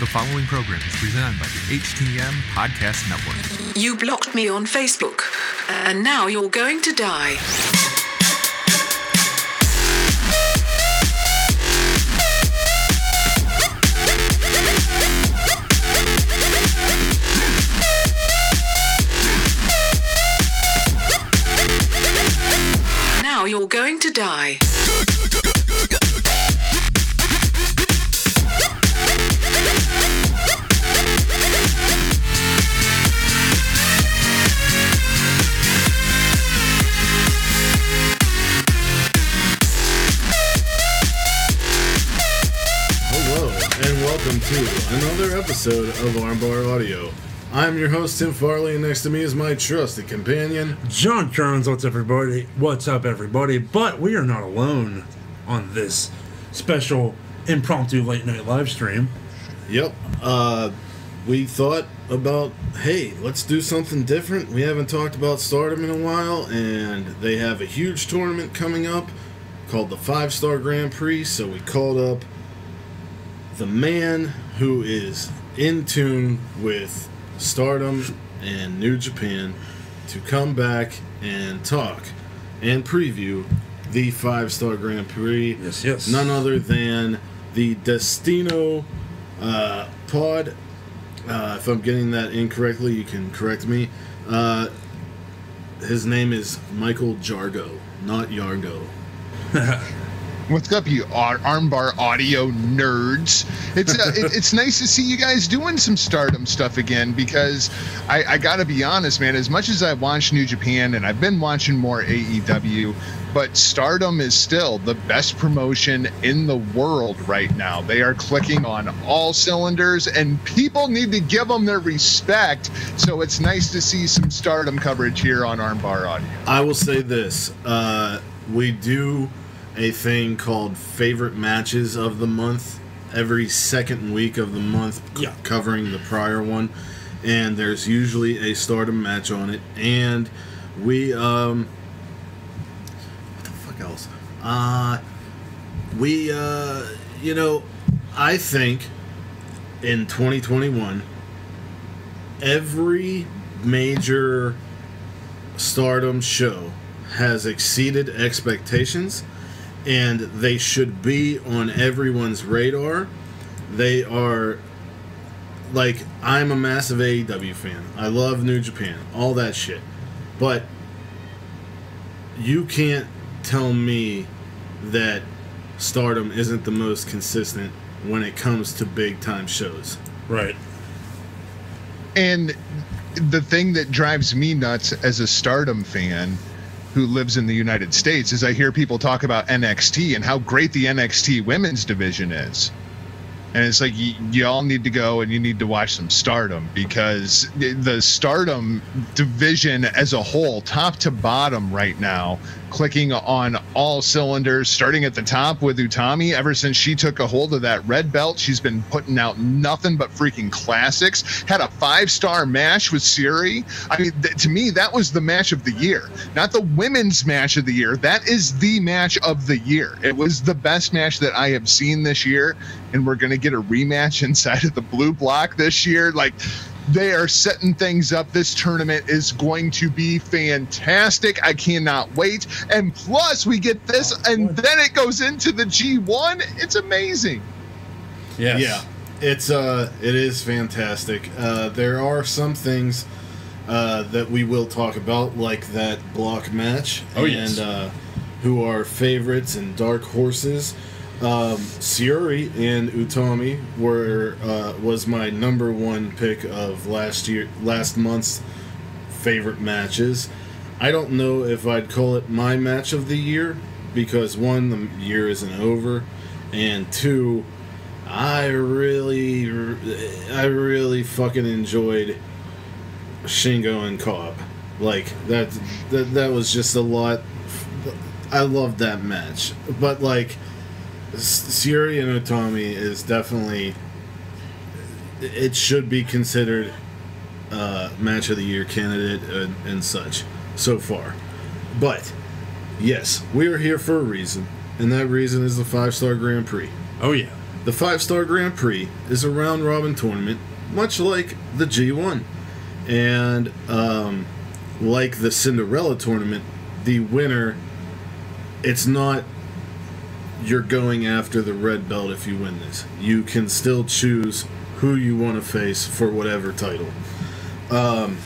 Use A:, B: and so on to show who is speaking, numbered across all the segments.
A: The following program is presented by the HTM Podcast Network.
B: You blocked me on Facebook, and now you're going to die. Now you're going to die.
C: Of Armbar Audio. I'm your host, Tim Farley, and next to me is my trusted companion.
D: John Kearns, what's everybody? What's up, everybody? But we are not alone on this special impromptu late night live stream.
C: Yep, uh, we thought about, hey, let's do something different. We haven't talked about Stardom in a while, and they have a huge tournament coming up called the Five Star Grand Prix, so we called up the man who is in tune with Stardom and New Japan to come back and talk and preview the five star Grand Prix.
D: Yes, yes.
C: None other than the Destino uh, Pod. Uh, if I'm getting that incorrectly, you can correct me. Uh, his name is Michael Jargo, not Yargo.
E: What's up, you armbar audio nerds? It's uh, it, it's nice to see you guys doing some Stardom stuff again because I, I got to be honest, man. As much as I've watched New Japan and I've been watching more AEW, but Stardom is still the best promotion in the world right now. They are clicking on all cylinders, and people need to give them their respect. So it's nice to see some Stardom coverage here on Armbar Audio.
C: I will say this: uh, we do a thing called favorite matches of the month every second week of the month,
D: Yeah.
C: covering the prior one, and there's usually a Stardom match on it, and we um, what the fuck else? Uh, we uh, you know, I think in 2021 every major stardom show has exceeded expectations and they should be on everyone's radar. They are like i'm a massive aew fan. I love new japan all that shit. But you can't tell me that stardom isn't the most consistent when it comes to big time shows.
D: Right.
E: And the thing that drives me nuts as a stardom fan who lives in the United States is I hear people talk about NXT and how great the NXT women's division is. And it's like y- y'all need to go and you need to watch some Stardom because the Stardom division as a whole, top to bottom right now, clicking on all cylinders, starting at the top with Utami. Ever since she took a hold of that red belt, she's been putting out nothing but freaking classics. Had a five star match with Syuri. I mean, th- to me, that was the match of the year, not the women's match of the year. That is the match of the year. It was the best match that I have seen this year, and we're going to get a rematch inside of the blue block this year. Like, they are setting things up. This tournament is going to be fantastic. I cannot wait. And plus, we get this, and then it goes into the G1. It's amazing.
D: Yes.
C: Yeah, it's uh, it is fantastic. Uh, there are some things uh, that we will talk about, like that block match,
D: Oh, yes.
C: and uh, who are favorites and dark horses. Um, and Utami were uh, was my number one pick of last year, last month's favorite matches. I don't know if I'd call it my match of the year because one, the year isn't over, and two, I really, I really fucking enjoyed Shingo and Cobb. Like that, that, that was just a lot. I loved that match, but like, Syuri and Utami is definitely. It should be considered uh, match of the year candidate and, and such so far, but yes, we are here for a reason, and that reason is the five star Grand Prix.
D: Oh yeah.
C: The five star Grand Prix is a round robin tournament, much like the G1. And um, like the Cinderella tournament, the winner, it's not you're going after the red belt if you win this. You can still choose who you want to face for whatever title. Um,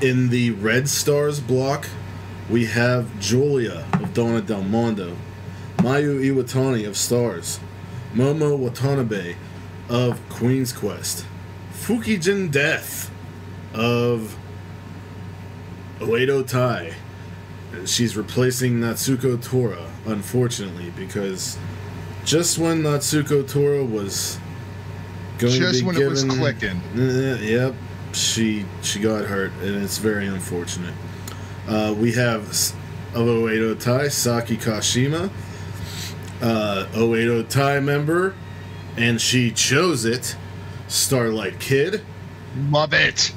C: in the Red Stars block, we have Julia of Donna Del Mondo, Mayu Iwatani of Stars, Momo Watanabe of Queen's Quest, Fukigen Death of Oedo Tai. She's replacing Natsuko Tora, unfortunately, because just when Natsuko Tora was going
E: Just
C: to be
E: when
C: given,
E: it was clicking.
C: Uh, yep, she she got hurt, and it's very unfortunate. Uh, we have of Oedo Tai Saki Kashima, uh, Oedo Tai member, and she chose it. Starlight Kid,
E: Love it.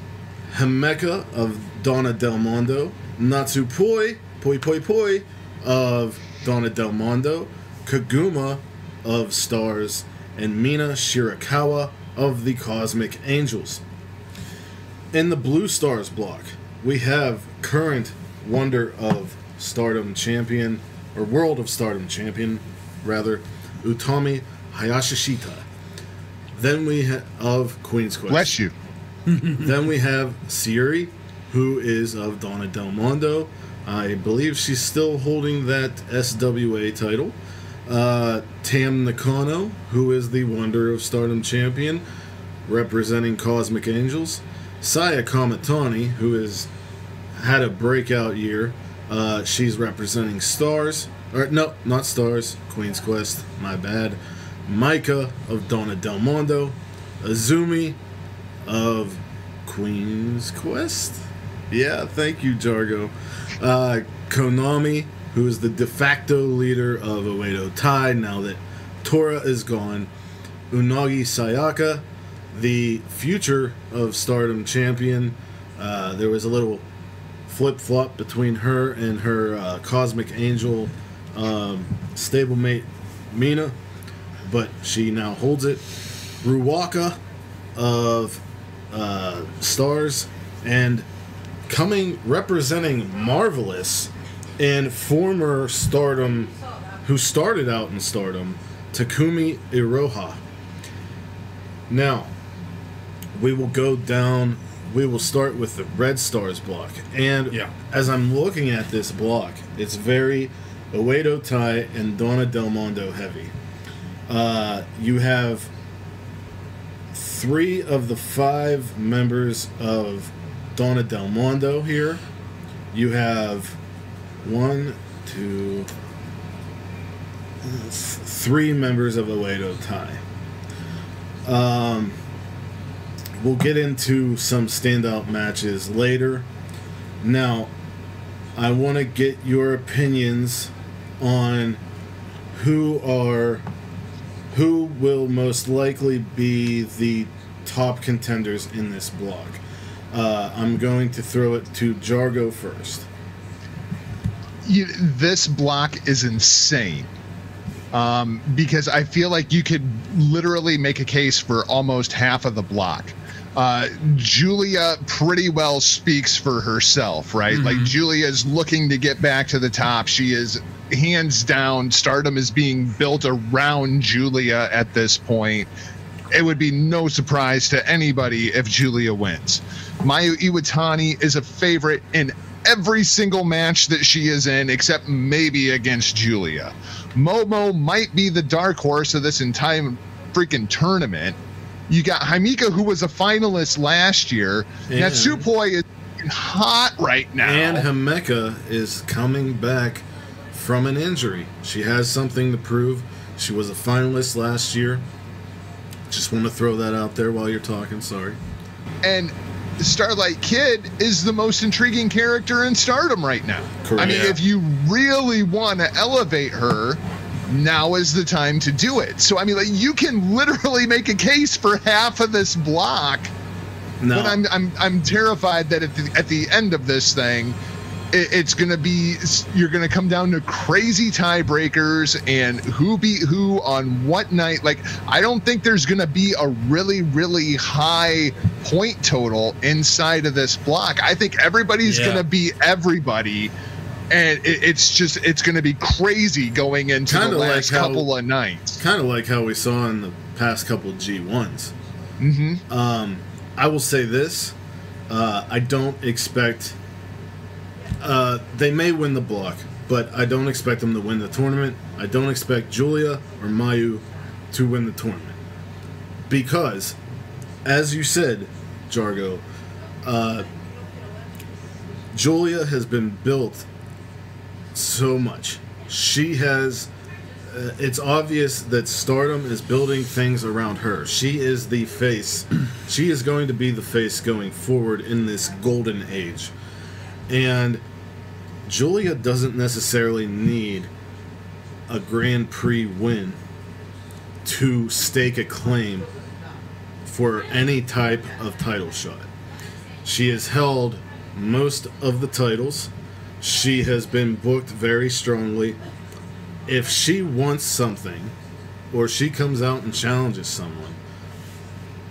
C: Himeka of Donna Del Mondo, Natsupoi, Poi Poi Poi of Donna Del Mondo, Kaguma of Stars, and Mina Shirakawa of the Cosmic Angels. In the Blue Stars block, we have current Wonder of Stardom champion, or World of Stardom champion, rather, Utami Hayashishita. Then we have of Queen's Quest.
E: Bless you.
C: then we have Syuri, who is of Donna Del Mondo. I believe she's still holding that SWA title. Uh, Tam Nakano, who is the Wonder of Stardom champion, representing Cosmic Angels. Saya Kamatani, who has had a breakout year. Uh, she's representing Stars. Or, no, not Stars. Queen's Quest. My bad. Maika of Donna Del Mondo. Azumi of Queen's Quest. Yeah, thank you, Jargo. Uh, Konami, who is the de facto leader of Oedo Tai now that Tora is gone. Unagi Sayaka, the future of Stardom champion. Uh, there was a little flip flop between her and her uh, Cosmic Angel um, stablemate Mina, but she now holds it. Ruaka of uh, Stars and coming representing Marvelous and former Stardom, who started out in Stardom, Takumi Iroha. Now, we will go down. We will start with the Red Stars block, and
D: Yeah.
C: as I'm looking at this block, it's very Oedo Tai and Donna Del Mondo heavy. Uh, you have three of the five members of Donna Del Mondo here. You have one, two, three members of Oedo Tai. Um, we'll get into some standout matches later. Now, I want to get your opinions on who are who will most likely be the top contenders in this block. Uh, I'm going to throw it to Jargo first.
E: you, this block is insane um, because I feel like you could literally make a case for almost half of the block. Uh, Julia pretty well speaks for herself, right? Like Julia is looking to get back to the top. She is hands down. Stardom is being built around Julia at this point. It would be no surprise to anybody if Julia wins. Mayu Iwatani is a favorite in every single match that she is in, except maybe against Julia. Momo might be the dark horse of this entire freaking tournament. You got Himeka, who was a finalist last year.
C: And-
E: Natsupoi is hot right now.
C: And Himeka is coming back from an injury. She has something to prove. She was a finalist last year. Just want to throw that out there while you're talking. Sorry.
E: and Starlight Kid is the most intriguing character in Stardom right now.
C: Correct.
E: I mean, if you really want to elevate her, now is the time to do it. So I mean, like you can literally make a case for half of this block.
C: No.
E: But I'm I'm I'm terrified that at the at the end of this thing, it, it's going to be you're going to come down to crazy tiebreakers and who beat who on what night. Like I don't think there's going to be a really really high point total inside of this block. I think everybody's
D: Yeah.
E: going to be everybody. And it, it's just it's going to be crazy going into
C: Kinda
E: the
C: like
E: last
C: how-
E: couple of nights.
C: Kind of like how we saw in the past couple G1s.
E: Mm-hmm.
C: Um, I will say this: uh, I don't expect. Uh, they may win the block, but I don't expect them to win the tournament. I don't expect Julia or Mayu to win the tournament because, as you said, Jargo, uh, Julia has been built so much. She has uh, it's obvious that Stardom is building things around her. She is the face. she is going to be the face going forward in this golden age. And Julia doesn't necessarily need a Grand Prix win to stake a claim for any type of title shot. She has held most of the titles. She has been booked very strongly if she wants something or she comes out and challenges someone,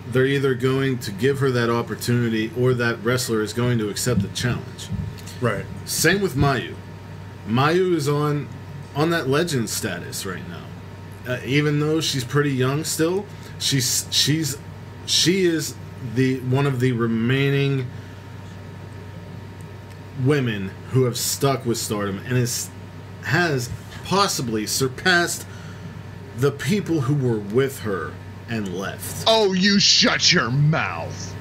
C: they're either going to give her that opportunity or that wrestler is going to accept the challenge.
D: Right.
C: Same with Mayu. Mayu is on on that legend status right now. Uh, even though she's pretty young still, she's she's she is the one of the remaining women who have stuck with stardom and is has possibly surpassed the people who were with her and left.
E: Oh, you shut your mouth.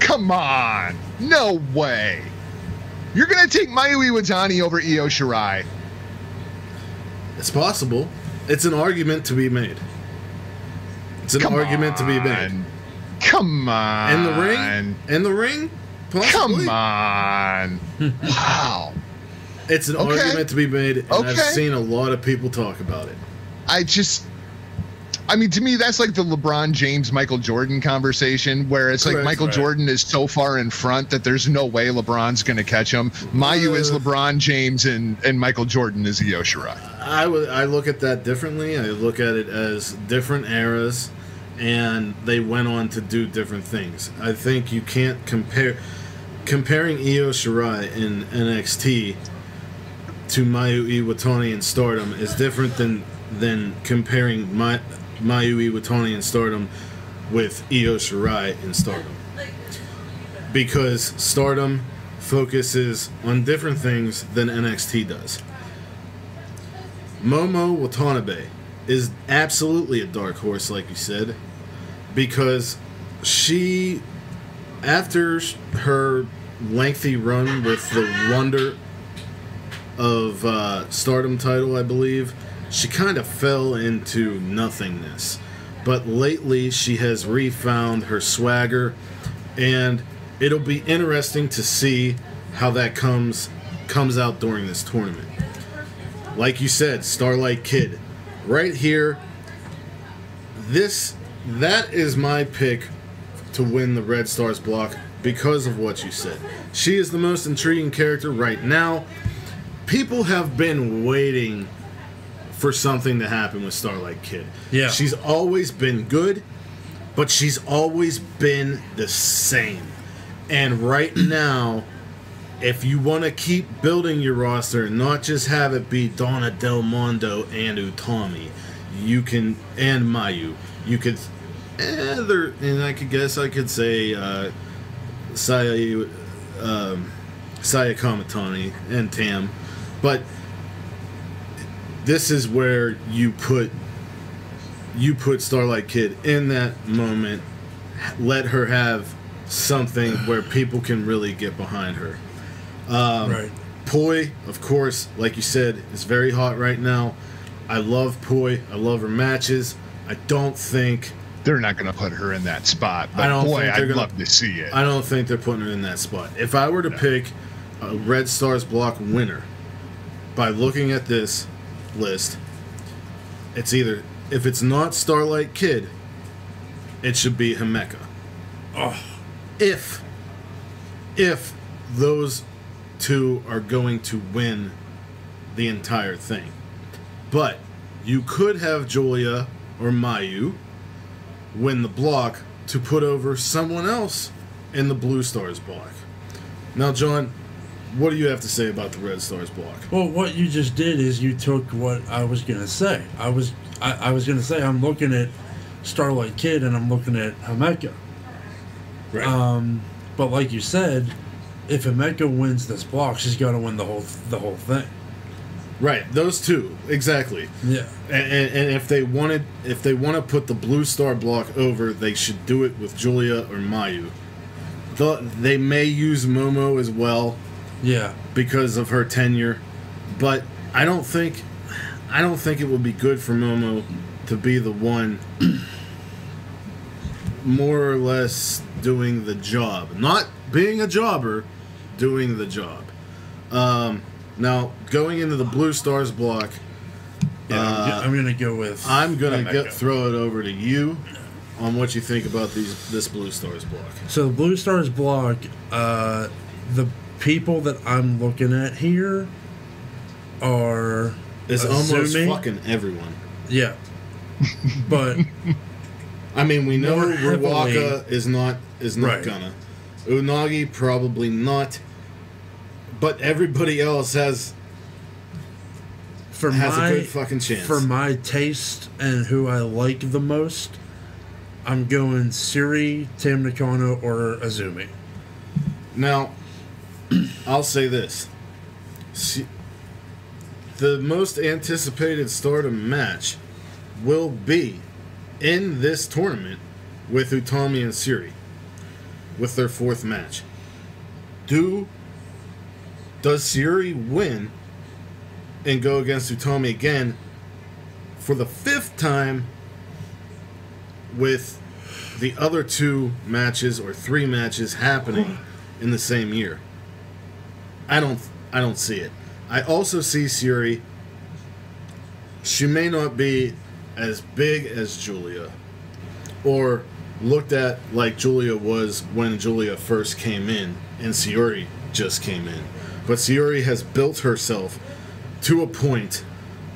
E: Come on. No way. You're going to take Mayu Iwatani over Io Shirai.
C: It's possible. It's an argument to be made. It's an
E: Come
C: argument to be made.
E: Come on.
C: In the ring? In the ring? Possibly.
E: Come on. wow.
C: It's an
E: Okay.
C: argument to be made, and I've seen a lot of people talk about it.
E: I just. I mean, to me, that's like the LeBron James Michael Jordan conversation, where it's like
C: Correct.
E: Michael
D: Right.
E: Jordan is so far in front that there's no way LeBron's going to catch him. Mayu is
C: Uh.
E: LeBron James, and, and Michael Jordan is Io Shirai.
C: I would I look at that differently. I look at it as different eras, and they went on to do different things. I think you can't compare comparing Io Shirai in NXT to Mayu Iwatani in Stardom is different than than comparing my, Mayu Iwatani in Stardom with Io Shirai in Stardom. Because Stardom focuses on different things than NXT does. Momo Watanabe is absolutely a dark horse, like you said, because she, after her lengthy run with the Wonder of uh, Stardom title, I believe, she kind of fell into nothingness. But lately, she has refound her swagger, and it'll be interesting to see how that comes comes out during this tournament like you said, Starlight Kid, right here. This that is my pick to win the Red Stars block because of what you said. She is the most intriguing character right now. People have been waiting for something to happen with Starlight Kid.
D: Yeah.
C: She's always been good, but she's always been the same. And right now, if you want to keep building your roster and not just have it be Donna Del Mondo and Utami, you can and Mayu, you could, eh, and I could guess I could say uh, Saya, um, Saya Kamatani and Tam, but this is where you put you put Starlight Kid in that moment. Let her have something where people can really get behind her.
D: Um, right.
C: Poi, of course, like you said, is very hot right now. I love Poi. I love her matches. I don't think
E: They're not going to put her in that spot, but
C: I don't
E: boy,
C: think
E: I'd
C: gonna-
E: love to see it.
C: I don't think they're putting her in that spot. If I were to pick a Red Stars block winner by looking at this list, it's either if it's not Starlight Kid, it should be Himeka.
D: Oh,
C: If if those two are going to win the entire thing. But you could have Julia or Mayu win the block to put over someone else in the Blue Stars block. Now, John, what do you have to say about the Red Stars block?
D: Well, what you just did is you took what I was gonna say. I was I, I was gonna say I'm looking at Starlight Kid and I'm looking at Himeka.
C: Right.
D: Um, but like you said, if Himeka wins this block, she's got to win the whole the whole thing.
C: right. Those two exactly.
D: Yeah.
C: And, and, and if they wanted, if they want to put the Blue Star block over, they should do it with Julia or Mayu. The, they may use Momo as well
D: Yeah.
C: because of her tenure, but I don't think, I don't think it would be good for Momo to be the one, more or less doing the job, not being a jobber, doing the job. Um, now going into the Blue Stars block.
D: Yeah. I'm
C: Uh,
D: I'm, gonna go with.
C: I'm gonna get, throw it over to you on what you think about these this Blue Stars block.
D: So the Blue Stars block, uh, the people that I'm looking at here are
C: It's almost fucking everyone.
D: yeah, but
C: I mean, we know
D: Ruaka
C: is not is not
D: Right.
C: gonna. Unagi probably not. But everybody else has
D: for
C: has
D: my
C: a good fucking chance.
D: for my taste and who I like the most, I'm going Syuri, Tam Nakano, or Azumi.
C: Now, I'll say this. See, the most anticipated stardom match will be in this tournament with Utami and Syuri with their fourth match. Do does Syuri win and go against Utami again for the fifth time with the other two matches or three matches happening in the same year. I don't I don't see it. I also see Syuri she may not be as big as Julia or looked at like Julia was when Julia first came in and Syuri just came in. But Syuri has built herself to a point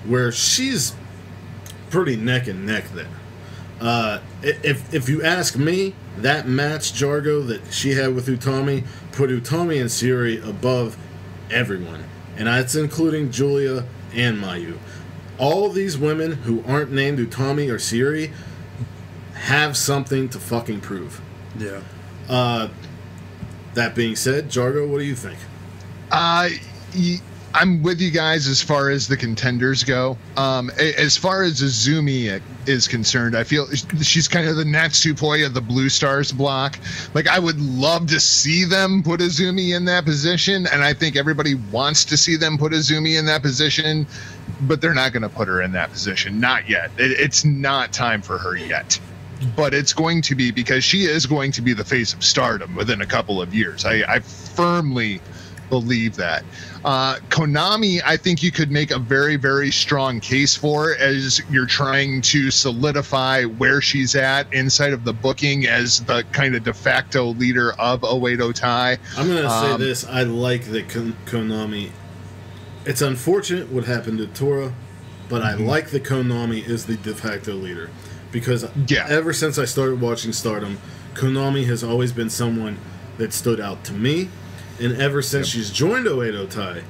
C: where she's pretty neck and neck there. Uh, if if you ask me, that match Jargo that she had with Utami put Utami and Syuri above everyone, and that's including Julia and Mayu. All of these women who aren't named Utami or Syuri have something to fucking prove.
D: Yeah.
C: Uh, That being said, Jargo, what do you think?
E: Uh, y- I'm with you guys as far as the contenders go. Um, as far as Azumi is concerned, I feel she's kind of the Natsupoi of the Blue Stars block. Like, I would love to see them put Azumi in that position, and I think everybody wants to see them put Azumi in that position, but they're not going to put her in that position. Not yet. It, it's not time for her yet. But it's going to be because she is going to be the face of stardom within a couple of years. I, I firmly believe that. Uh, Konami, I think you could make a very, very strong case for as you're trying to solidify where she's at inside of the booking as the kind of de facto leader of Oedo Tai.
C: I'm gonna say
E: Um,
C: this: I like that Kon- Konami. It's unfortunate what happened to Tora, but I like that Konami is the de facto leader because
E: Yeah.
C: ever since I started watching Stardom, Konami has always been someone that stood out to me, and ever since she's joined Oedo Tai,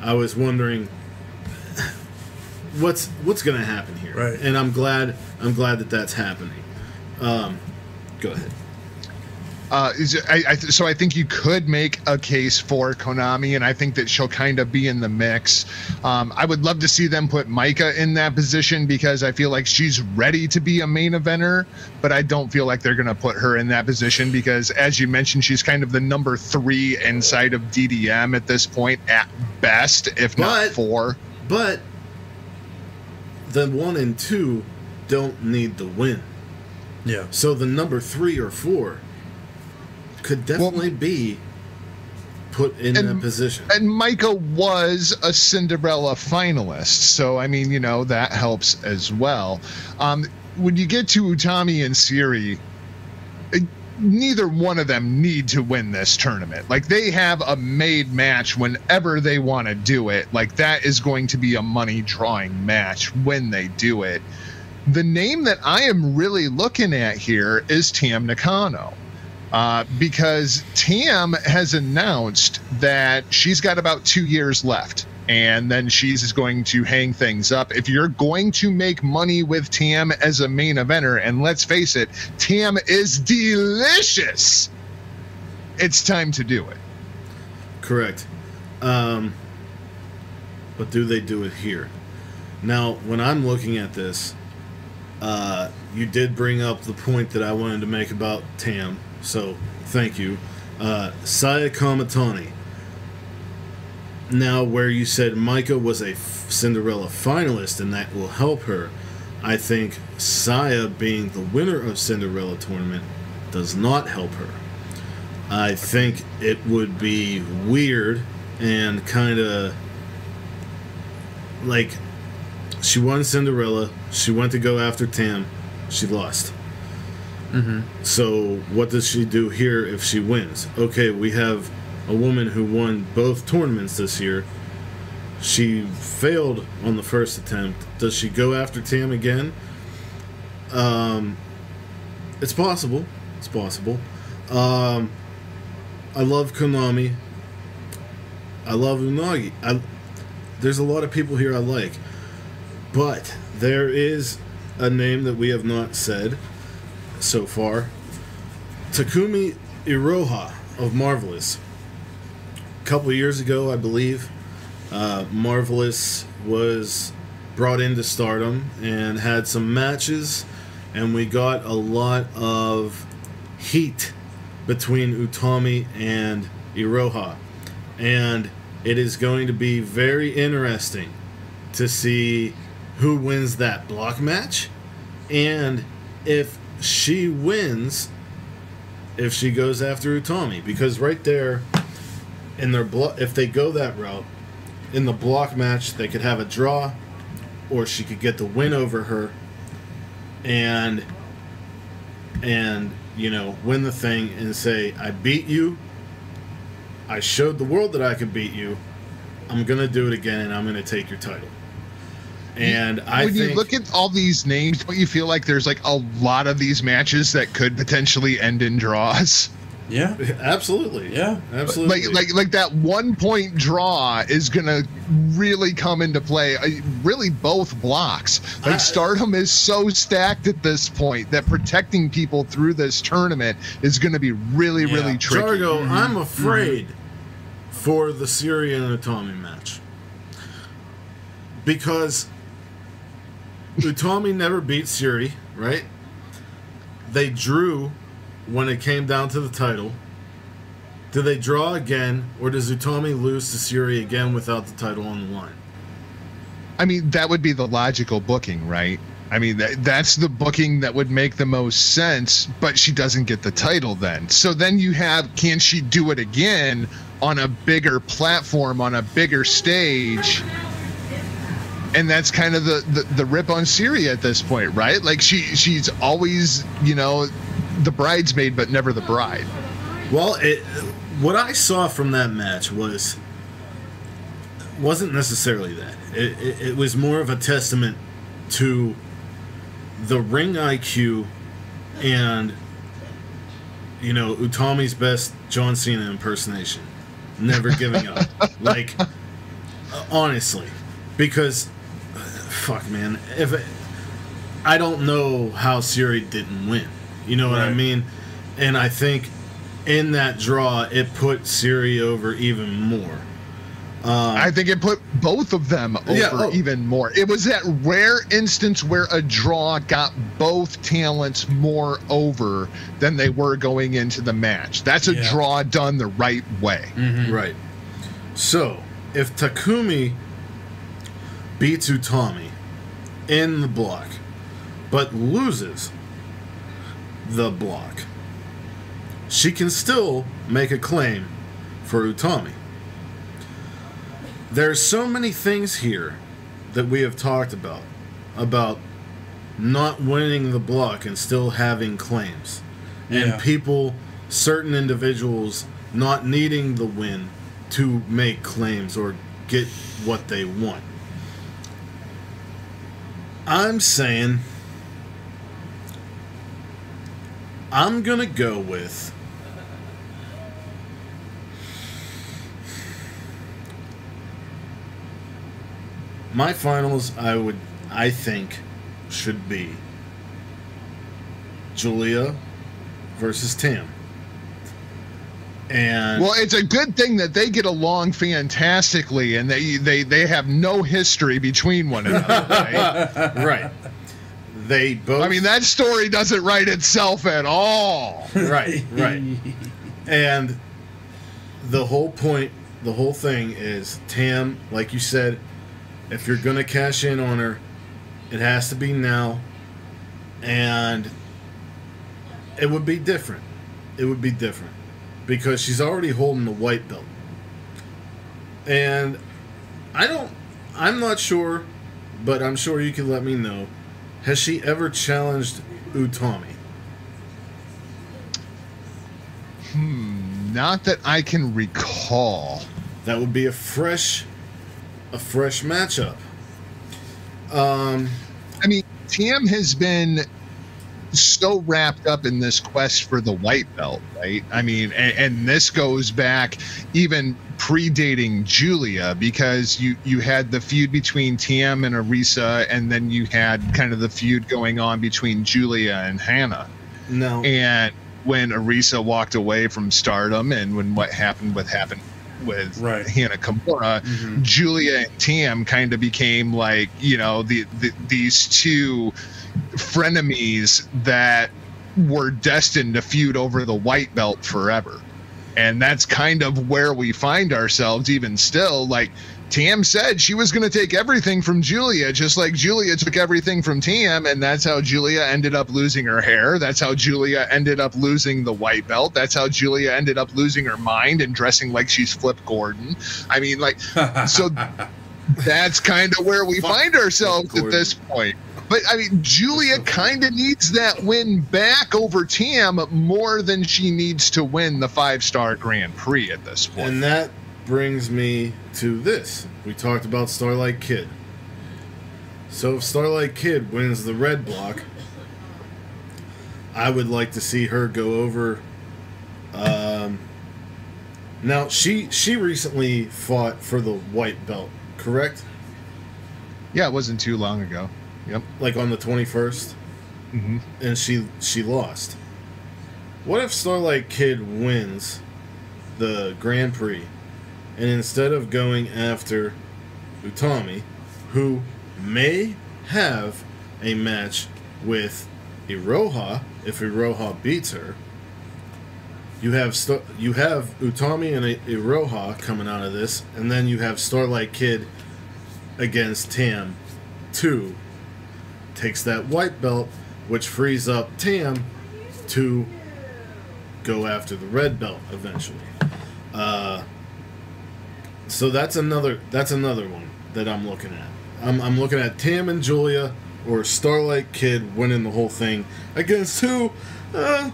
C: I was wondering what's what's gonna happen here,
D: Right.
C: And I'm glad I'm glad that that's happening. Um, go ahead.
E: Uh, is- I, I, so I think you could make a case for Konami, and I think that she'll kind of be in the mix. Um, I would love to see them put Maika in that position because I feel like she's ready to be a main eventer, but I don't feel like they're going to put her in that position because, as you mentioned, she's kind of the number three inside of DDM at this point, at best, if not four.
C: But the one and two don't need the win.
D: Yeah.
C: So the number three or four could definitely be put in that
E: And-
C: position.
E: And Maika was a Cinderella finalist, so I mean, you know, that helps as well. Um, when you get to Utami and Syuri, neither one of them need to win this tournament. Like they have a made match whenever they want to do it. Like that is going to be a money drawing match when they do it. The name that I am really looking at here is Tam Nakano. Uh, because Tam has announced that she's got about two years left and then she's going to hang things up. If you're going to make money with Tam as a main eventer, and let's face it, Tam is delicious, it's time to do it.
C: Correct. Um, but do they do it here? Now, when I'm looking at this, uh, you did bring up the point that I wanted to make about Tam, so thank you. Uh, Saya Kamatani now where you said Maika was a Cinderella finalist and that will help her, I think Saya being the winner of Cinderella tournament does not help her. I think it would be weird and kind of like she won Cinderella, she went to go after Tam, she lost.
D: Mm-hmm.
C: So what does she do here if she wins? Okay, we have a woman who won both tournaments this year. She failed on the first attempt. Does she go after Tam again? Um, it's possible. It's possible. Um, I love Konami. I love Unagi. I, there's a lot of people here I like, but there is a name that we have not said so far. Takumi Iroha of Marvelous A couple years ago, I believe, uh, Marvelous was brought into stardom and had some matches, and we got a lot of heat between Utami and Iroha. And it is going to be very interesting to see who wins that block match and if she wins if she goes after Utami because right there in their blo- if they go that route in the block match, they could have a draw, or she could get the win over her, and and you know win the thing and say I beat you. I showed the world that I could beat you. I'm gonna do it again, and I'm gonna take your title. And I
E: when
C: think,
E: you look at all these names, don't you feel like there's like a lot of these matches that could potentially end in draws?
D: Yeah.
C: absolutely,
D: Yeah.
C: absolutely,
E: Like like like that one point draw is gonna really come into play. Uh, Really, both blocks. Like
C: I-
E: Stardom is so stacked at this point that protecting people through this tournament is gonna be really
D: Yeah.
E: really tricky.
C: Jargo, I'm afraid for the Syuri and Utami match. Because Utami never beat Syuri, right? They drew when it came down to the title. Do they draw again, or does Utami lose to Syuri again without the title on the line?
E: I mean, that would be the logical booking, right? I mean, that, that's the booking that would make the most sense, but she doesn't get the title then. So then you have can she do it again on a bigger platform, on a bigger stage? And that's kind of the, the, the rip on Syuri at this point, right? Like she she's always, you know, the bridesmaid, but never the bride.
C: Well, it, what I saw from that match was wasn't necessarily that. It, it, it was more of a testament to the ring IQ and you know Utami's best John Cena impersonation, never giving up. like honestly, because fuck man, if it, I don't know how Syuri didn't win. You know what I mean? And I think in that draw it put Syuri over even more.
E: Um, I think it put both of them over
C: Yeah, oh.
E: even more. It was that rare instance where a draw got both talents more over than they were going into the match. That's a
D: Yeah.
E: draw done the right way.
C: Right. So, if Takumi beats Utami in the block, but loses the block, she can still make a claim for Utami. There's so many things here that we have talked about about not winning the block and still having claims. and
D: Yeah.
C: people, certain individuals, not needing the win to make claims or get what they want. I'm saying I'm gonna go with my finals. I would, I think, should be Julia versus Tam. And
E: Well, it's a good thing that they get along fantastically, and they they they have no history between one another. Right?
C: right, they both.
E: I mean, that story doesn't write itself at all.
C: right, right. And the whole point, the whole thing is Tam, like you said, if you're gonna cash in on her, it has to be now. And it would be different. It would be different because she's already holding the white belt. And I don't I'm not sure, but I'm sure you can let me know. Has she ever challenged Utami?
E: Hmm, not that I can recall.
C: That would be a fresh, a fresh matchup. Um,
E: I mean, Tam has been so wrapped up in this quest for the white belt, right? I mean, and, and this goes back even predating Julia because you you had the feud between Tam and Arisa, and then you had kind of the feud going on between Julia and Hana.
C: no,
E: And when Arisa walked away from Stardom, and when what happened with happened with
D: Right.
E: Hana Kimura, mm-hmm. Julia and Tam kind of became like you know the, the these two frenemies that were destined to feud over the white belt forever. And that's kind of where we find ourselves even still. Like Tam said she was going to take everything from Julia, just like Julia took everything from Tam. And that's how Julia ended up losing her hair. That's how Julia ended up losing the white belt. That's how Julia ended up losing her mind and dressing like she's Flip Gordon. I mean, like, so that's kind of where we find ourselves at this point. But I mean, Julia kind of needs that win back over Tam more than she needs to win the five star Grand Prix at this point.
C: and that brings me to this. We talked about Starlight Kid. So if Starlight Kid wins the red block, I would like to see her go over. Um, now she she recently fought for the white belt, correct?
E: yeah, it wasn't too long ago. Yep.
C: Like on the twenty
E: hmm
C: and she she lost. What if Starlight Kid wins the Grand Prix, and instead of going after Utami, who may have a match with Iroha if Iroha beats her, you have Star- you have Utami and Iroha coming out of this, and then you have Starlight Kid against Tam, two takes that white belt, which frees up Tam to go after the red belt eventually. Uh, so that's another that's another one that I'm looking at. I'm, I'm looking at Tam and Julia or Starlight Kid winning the whole thing against who? Uh,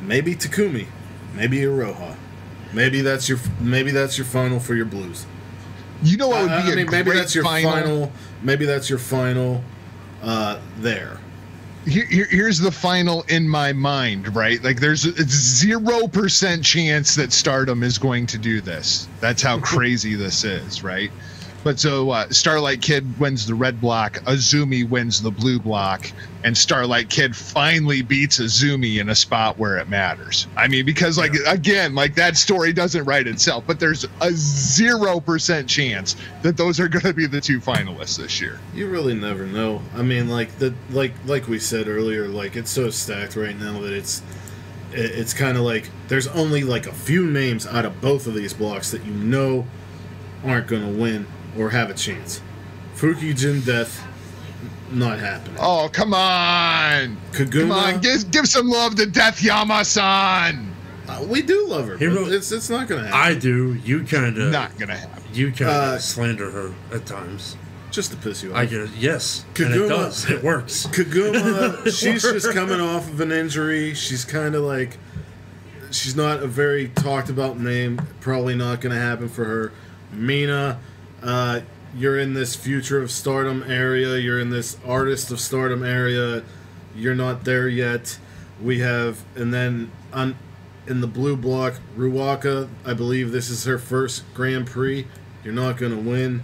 C: maybe Takumi, maybe Iroha. Maybe that's your maybe that's your final for your Blues.
E: You know what would be
C: I
E: a
C: mean, maybe that's your
E: final?
C: final. Maybe that's your final. Uh, there.
E: Here, here- here's the final in my mind, right? Like, there's a zero percent chance that Stardom is going to do this. That's how crazy this is, right? But so uh, Starlight Kid wins the red block, Azumi wins the blue block, and Starlight Kid finally beats Azumi in a spot where it matters. I mean, because like again, like that story doesn't write itself, but there's a zero percent chance that those are going to be the two finalists this year.
C: You really never know. I mean, like the like like we said earlier, like it's so stacked right now that it's it's kind of like there's only like a few names out of both of these blocks that you know aren't going to win or have a chance. Fukigen Death, not happening.
E: Oh, come on.
C: Kaguma,
E: Come on, give, give some love to Death Yama-san.
C: uh, we do love her.
D: He
C: but it's it's not going to happen.
D: I do. You kind of
E: Not gonna happen.
D: you kind of
C: Uh,
D: slander her at times.
C: just to piss you off.
D: I get it. Yes, and it
C: Kaguma-
D: does. It works.
C: Kaguma, she's just coming off of an injury. She's kind of like, she's not a very talked about name. Probably not going to happen for her. Mina, uh, you're in this future of stardom area. You're in this artist of stardom area. You're not there yet. We have, and then on in the blue block, Ruaka. I believe this is her first Grand Prix. You're not going to win,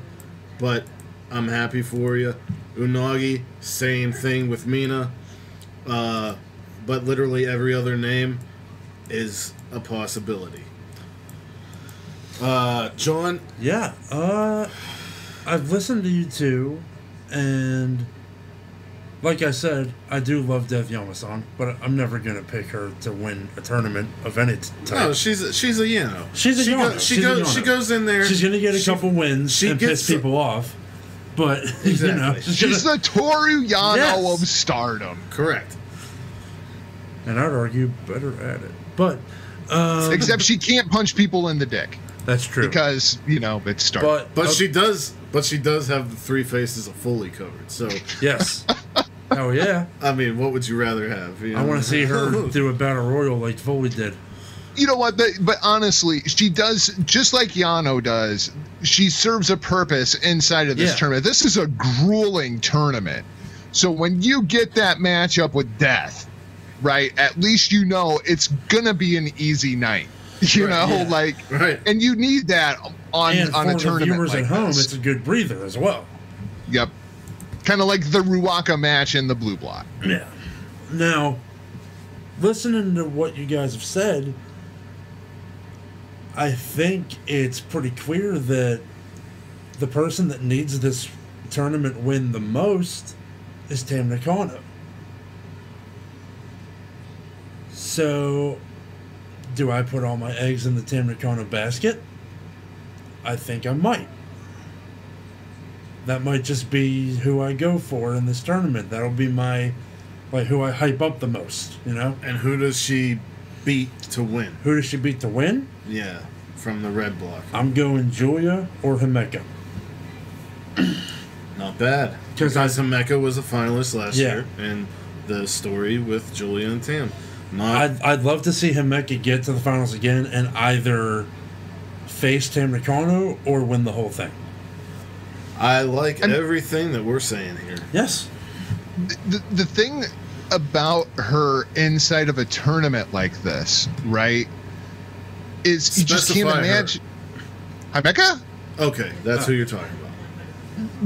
C: but I'm happy for you. Unagi, same thing with Mina. Uh, but literally every other name is a possibility. Uh, John,
D: Yeah. Uh, I've listened to you two, and like I said, I do love Death Yamasan, but I'm never gonna pick her to win a tournament of any type.
C: no, she's a, she's a Yano.
D: She's a
C: she
D: Yano.
C: Go, she
D: She's a
C: goes. She goes in there.
D: She's gonna get a
C: she-
D: couple wins
C: she
D: and piss
C: the-
D: people off, but you know, she's
E: She's
D: gonna-
E: the Toru Yano
D: Yes.
E: of stardom.
C: Correct.
D: and I'd argue better at it. But um,
E: Except she can't punch people in the dick
D: that's true.
E: because you know it's stardom.
D: but
C: But
D: uh,
C: she does. But she does have the three faces of fully covered. So
D: yes, oh yeah,
C: I mean, what would you rather have? you
D: I want to see her do a battle royal like Foley did.
E: you know what? But, but honestly, she does just like Yano does. She serves a purpose inside of this
D: Yeah.
E: tournament. This is a grueling tournament. So when you get that matchup with Death, right? At least you know it's gonna be an easy night. You
C: Right,
E: know,
D: yeah.
E: like,
C: Right.
E: and you need that on
D: and
E: on
D: for
E: a
D: the
E: tournament
D: viewers
E: like
D: at home,
E: this.
D: it's a good breather as well.
E: Yep. Kind of like the Ruaka match in the blue block.
D: Yeah. Now, listening to what you guys have said, I think it's pretty clear that the person that needs this tournament win the most is Tam Nakano. So, do I put all my eggs in the Tam Nakano basket? I think I might. That might just be who I go for in this tournament. That'll be my, like, who I hype up the most, you know?
C: And who does she beat to win?
D: Who does she beat to win?
C: Yeah, from the red block.
D: I'm going Julia or Himeka.
C: Not bad.
D: 'Cause
C: Because Himeka was a finalist last
D: Yeah.
C: year, and the story with Julia and Tam. Not
D: I'd, I'd love to see Himeka get to the finals again and either face Tam Nakano or win the whole thing.
C: I like
E: And-
C: everything that we're saying here.
D: Yes.
E: the, the thing about her inside of a tournament like this, right, is you just can't
C: Specify her.
E: imagine. Himeka?
C: Okay, that's who you're talking about.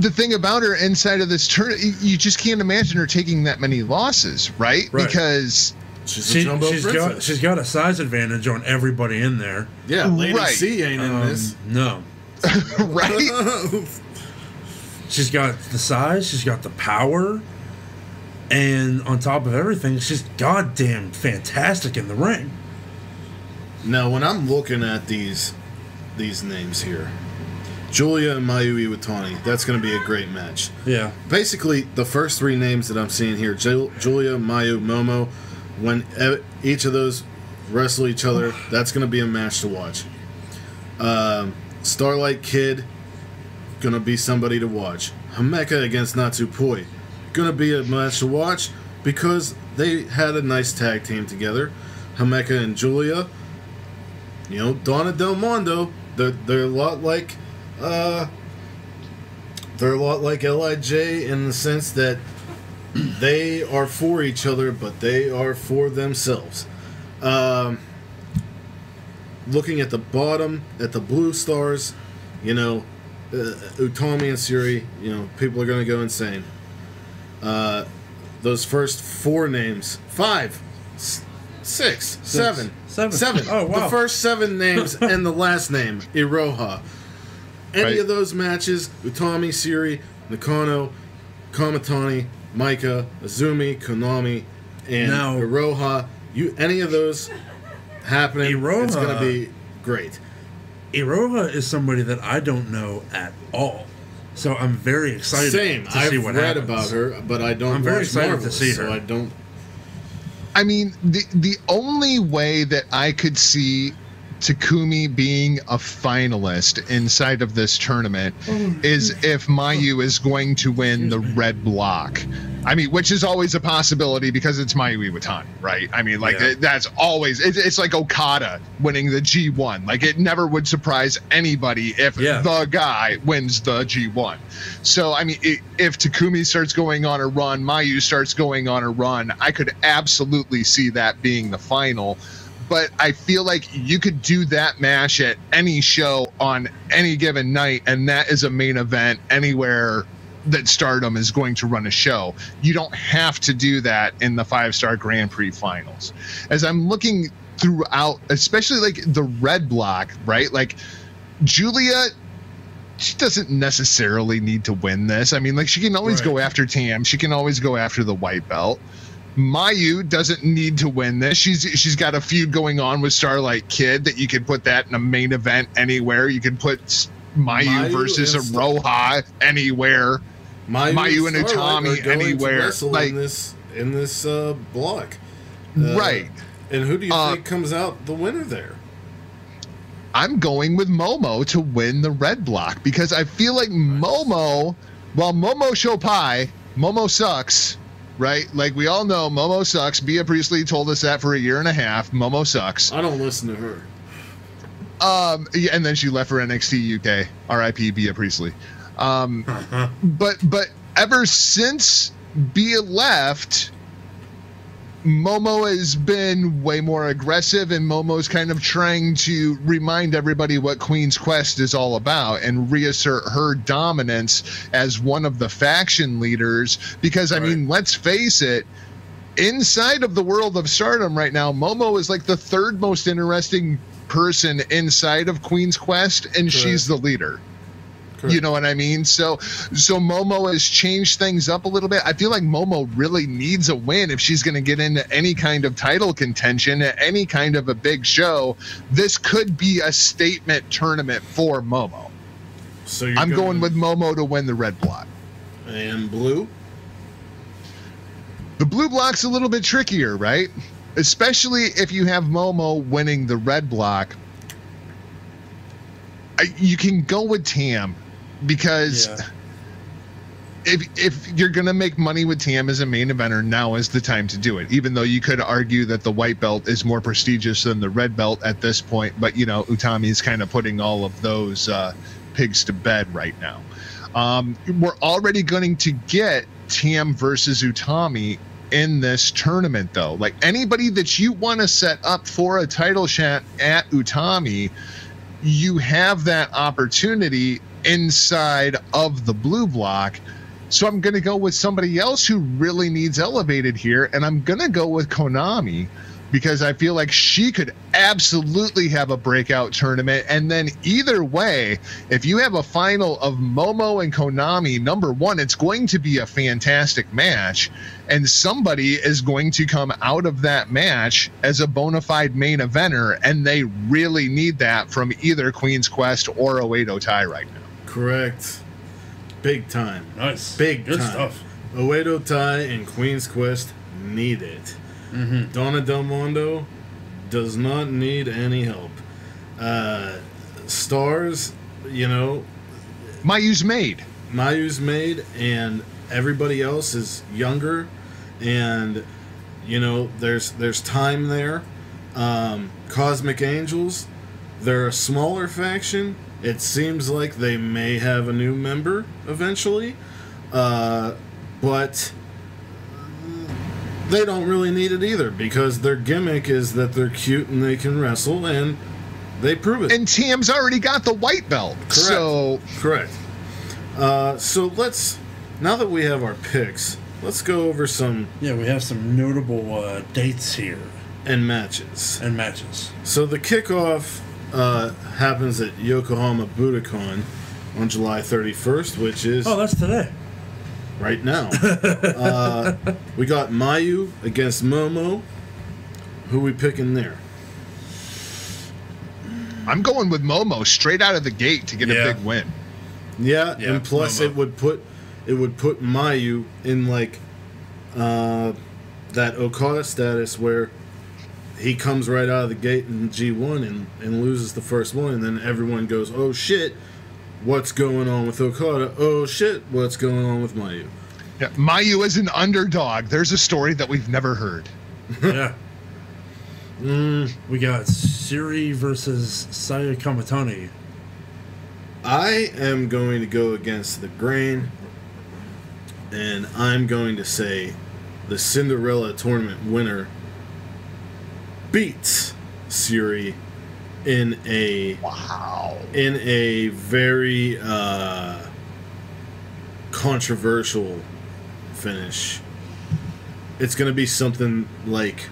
E: The thing about her inside of this tournament, you just can't imagine her taking that many losses, right?
D: Right.
E: Because,
C: She's a
D: She,
C: jumbo
D: she's
C: princess.
D: got she's got a size advantage on everybody in there.
C: yeah, Lady
E: Right.
C: C ain't in
D: Um,
C: this.
D: No.
E: right?
D: She's got the size, she's got the power, and on top of everything, she's goddamn fantastic in the ring.
C: now, when I'm looking at these these names here, Julia and Mayu Iwatani, that's going to be a great match.
D: Yeah.
C: basically the first three names that I'm seeing here: Ju- Julia, Mayu, Momo. When each of those wrestle each other, that's going to be a match to watch. Um, Starlight Kid, gonna be somebody to watch. Himeka against Natsupoi, gonna be a match to watch because they had a nice tag team together. Himeka and Julia, you know, Donna Del Mondo, they're, they're a lot like uh, they're a lot like Lij in the sense that they are for each other, but they are for themselves. Um, looking at the bottom, at the blue stars, you know, uh, Utami and Syuri, you know, people are going to go insane. Uh, those first four names, five, s- six, seven,
D: Seven.
C: seven.
D: Oh, wow.
C: The first seven names and the last name, Iroha. Any
E: Right.
C: of those matches, Utami, Syuri, Nakano, Kamatani, Maika, Azumi, Konami, and
D: Now-
C: Iroha, you any of those happening, Iroha, it's going to
D: Iroha-
C: be great.
D: Iroha is somebody that I don't know at all. So I'm very excited
C: Same.
D: to
C: I've
D: see what
C: read
D: happens.
C: about her, but I don't.
D: I'm very
C: watch
D: excited to
C: Marvelous,
D: see
C: So
D: her.
C: I don't.
E: I mean, the the only way that I could see Takumi being a finalist inside of this tournament
D: Oh,
E: is if Mayu is going to win the red block. I mean, which is always a possibility because it's Mayu Iwatani, right? I mean, like
D: Yeah.
E: it- that's always it's, it's like Okada winning the G1. Like it never would surprise anybody if
D: Yeah.
E: the guy wins the G1. So I mean, i if Takumi starts going on a run, Mayu starts going on a run, I could absolutely see that being the final. But I feel like you could do that match at any show on any given night, and that is a main event anywhere that Stardom is going to run a show. You don't have to do that in the five star Grand Prix finals. As I'm looking throughout, especially like the red block, right? Like Julia, she doesn't necessarily need to win this. I mean, like she can always go after Tam, she can always go after the white belt. Mayu doesn't need to win this. She's she's got a feud going on with Starlight Kid that you could put that in a main event anywhere. You could put Mayu,
C: Mayu
E: versus Iroha anywhere.
C: Mayu,
E: Mayu and Utami
C: are going to
E: anywhere, like-
C: in this in this uh, block, Uh,
E: right.
C: And who do you
E: Uh,
C: think comes out the winner there?
E: I'm going with Momo to win the red block because I feel like Momo, while Momo Shopai, Momo sucks, right? Like we all know, Momo sucks. Bia Priestley told us that for a year and a half. Momo sucks.
C: I don't listen to her.
E: Um, yeah, and then she left for NXT UK. R.I.P. Bia Priestley. Um, but but ever since Bia left, Momo has been way more aggressive, and Momo's kind of trying to remind everybody what Queen's Quest is all about and reassert her dominance as one of the faction leaders. Because I
D: Right.
E: mean, let's face it. Inside of the world of stardom right now, Momo is like the third most interesting person inside of Queen's Quest, and she's the leader. You know what I mean? So so Momo has changed things up a little bit. I feel like Momo really needs a win if she's going to get into any kind of title contention at any kind of a big show. This could be a statement tournament for Momo.
C: So you're
E: I'm going with Momo to win the red block.
C: and blue.
E: The blue block's a little bit trickier, right? Especially if you have Momo winning the red block. I, you can go with Tam because
D: Yeah.
E: if if you're gonna make money with Tam as a main eventer, now is the time to do it. Even though you could argue that the white belt is more prestigious than the red belt at this point, but you know Utami is kind of putting all of those uh, pigs to bed right now. Um, we're already going to get Tam versus Utami in this tournament, though. Like anybody that you want to set up for a title shot at Utami, you have that opportunity inside of the blue block. So I'm going to go with somebody else who really needs elevated here, and I'm going to go with Konami because I feel like she could absolutely have a breakout tournament. And then either way, if you have a final of Momo and Konami, number one, it's going to be a fantastic match, and somebody is going to come out of that match as a bona fide main eventer, and they really need that from either Queen's Quest or Oedo Tai right now.
C: Correct. Big time.
D: Nice.
C: Big
D: Good
C: time.
D: stuff.
C: Oedo Tai and Queen's Quest need it.
D: Mm-hmm.
C: Donna Del Mondo does not need any help. Uh, stars, you know,
E: Mayu's made.
C: Mayu's made, and everybody else is younger, and you know there's there's time there. Um, Cosmic Angels, they're a smaller faction. It seems like they may have a new member eventually, uh, but they don't really need it either because their gimmick is that they're cute and they can wrestle, and they prove it.
E: And Tam's already got the white belt. So
C: Correct. Uh, so let's now that we have our picks, let's go over some
D: Yeah, we have some notable uh, dates here
C: and matches.
D: and matches.
C: So the kickoff uh, happens at Yokohama Budokan on July 31st, which is
D: Oh, that's today.
C: right now. uh, we got Mayu against Momo. Who we picking there?
E: I'm going with Momo straight out of the gate to get
D: Yeah.
E: a big win.
C: Yeah,
D: Yeah,
C: and plus
D: Momo.
C: it would put it would put Mayu in like uh, that Okada status where he comes right out of the gate in G1 and, and loses the first one, and then everyone goes, "Oh shit, what's going on with Okada? Oh shit, what's going on with Mayu?"
E: Yeah, Mayu is an underdog. There's a story that we've never heard.
D: yeah.
C: Mm,
D: We got Syuri versus Saya Kamatani.
C: I am going to go against the grain, and I'm going to say the Cinderella tournament winner beats Syuri in a
E: Wow.
C: in a very uh, controversial finish. It's going to be something like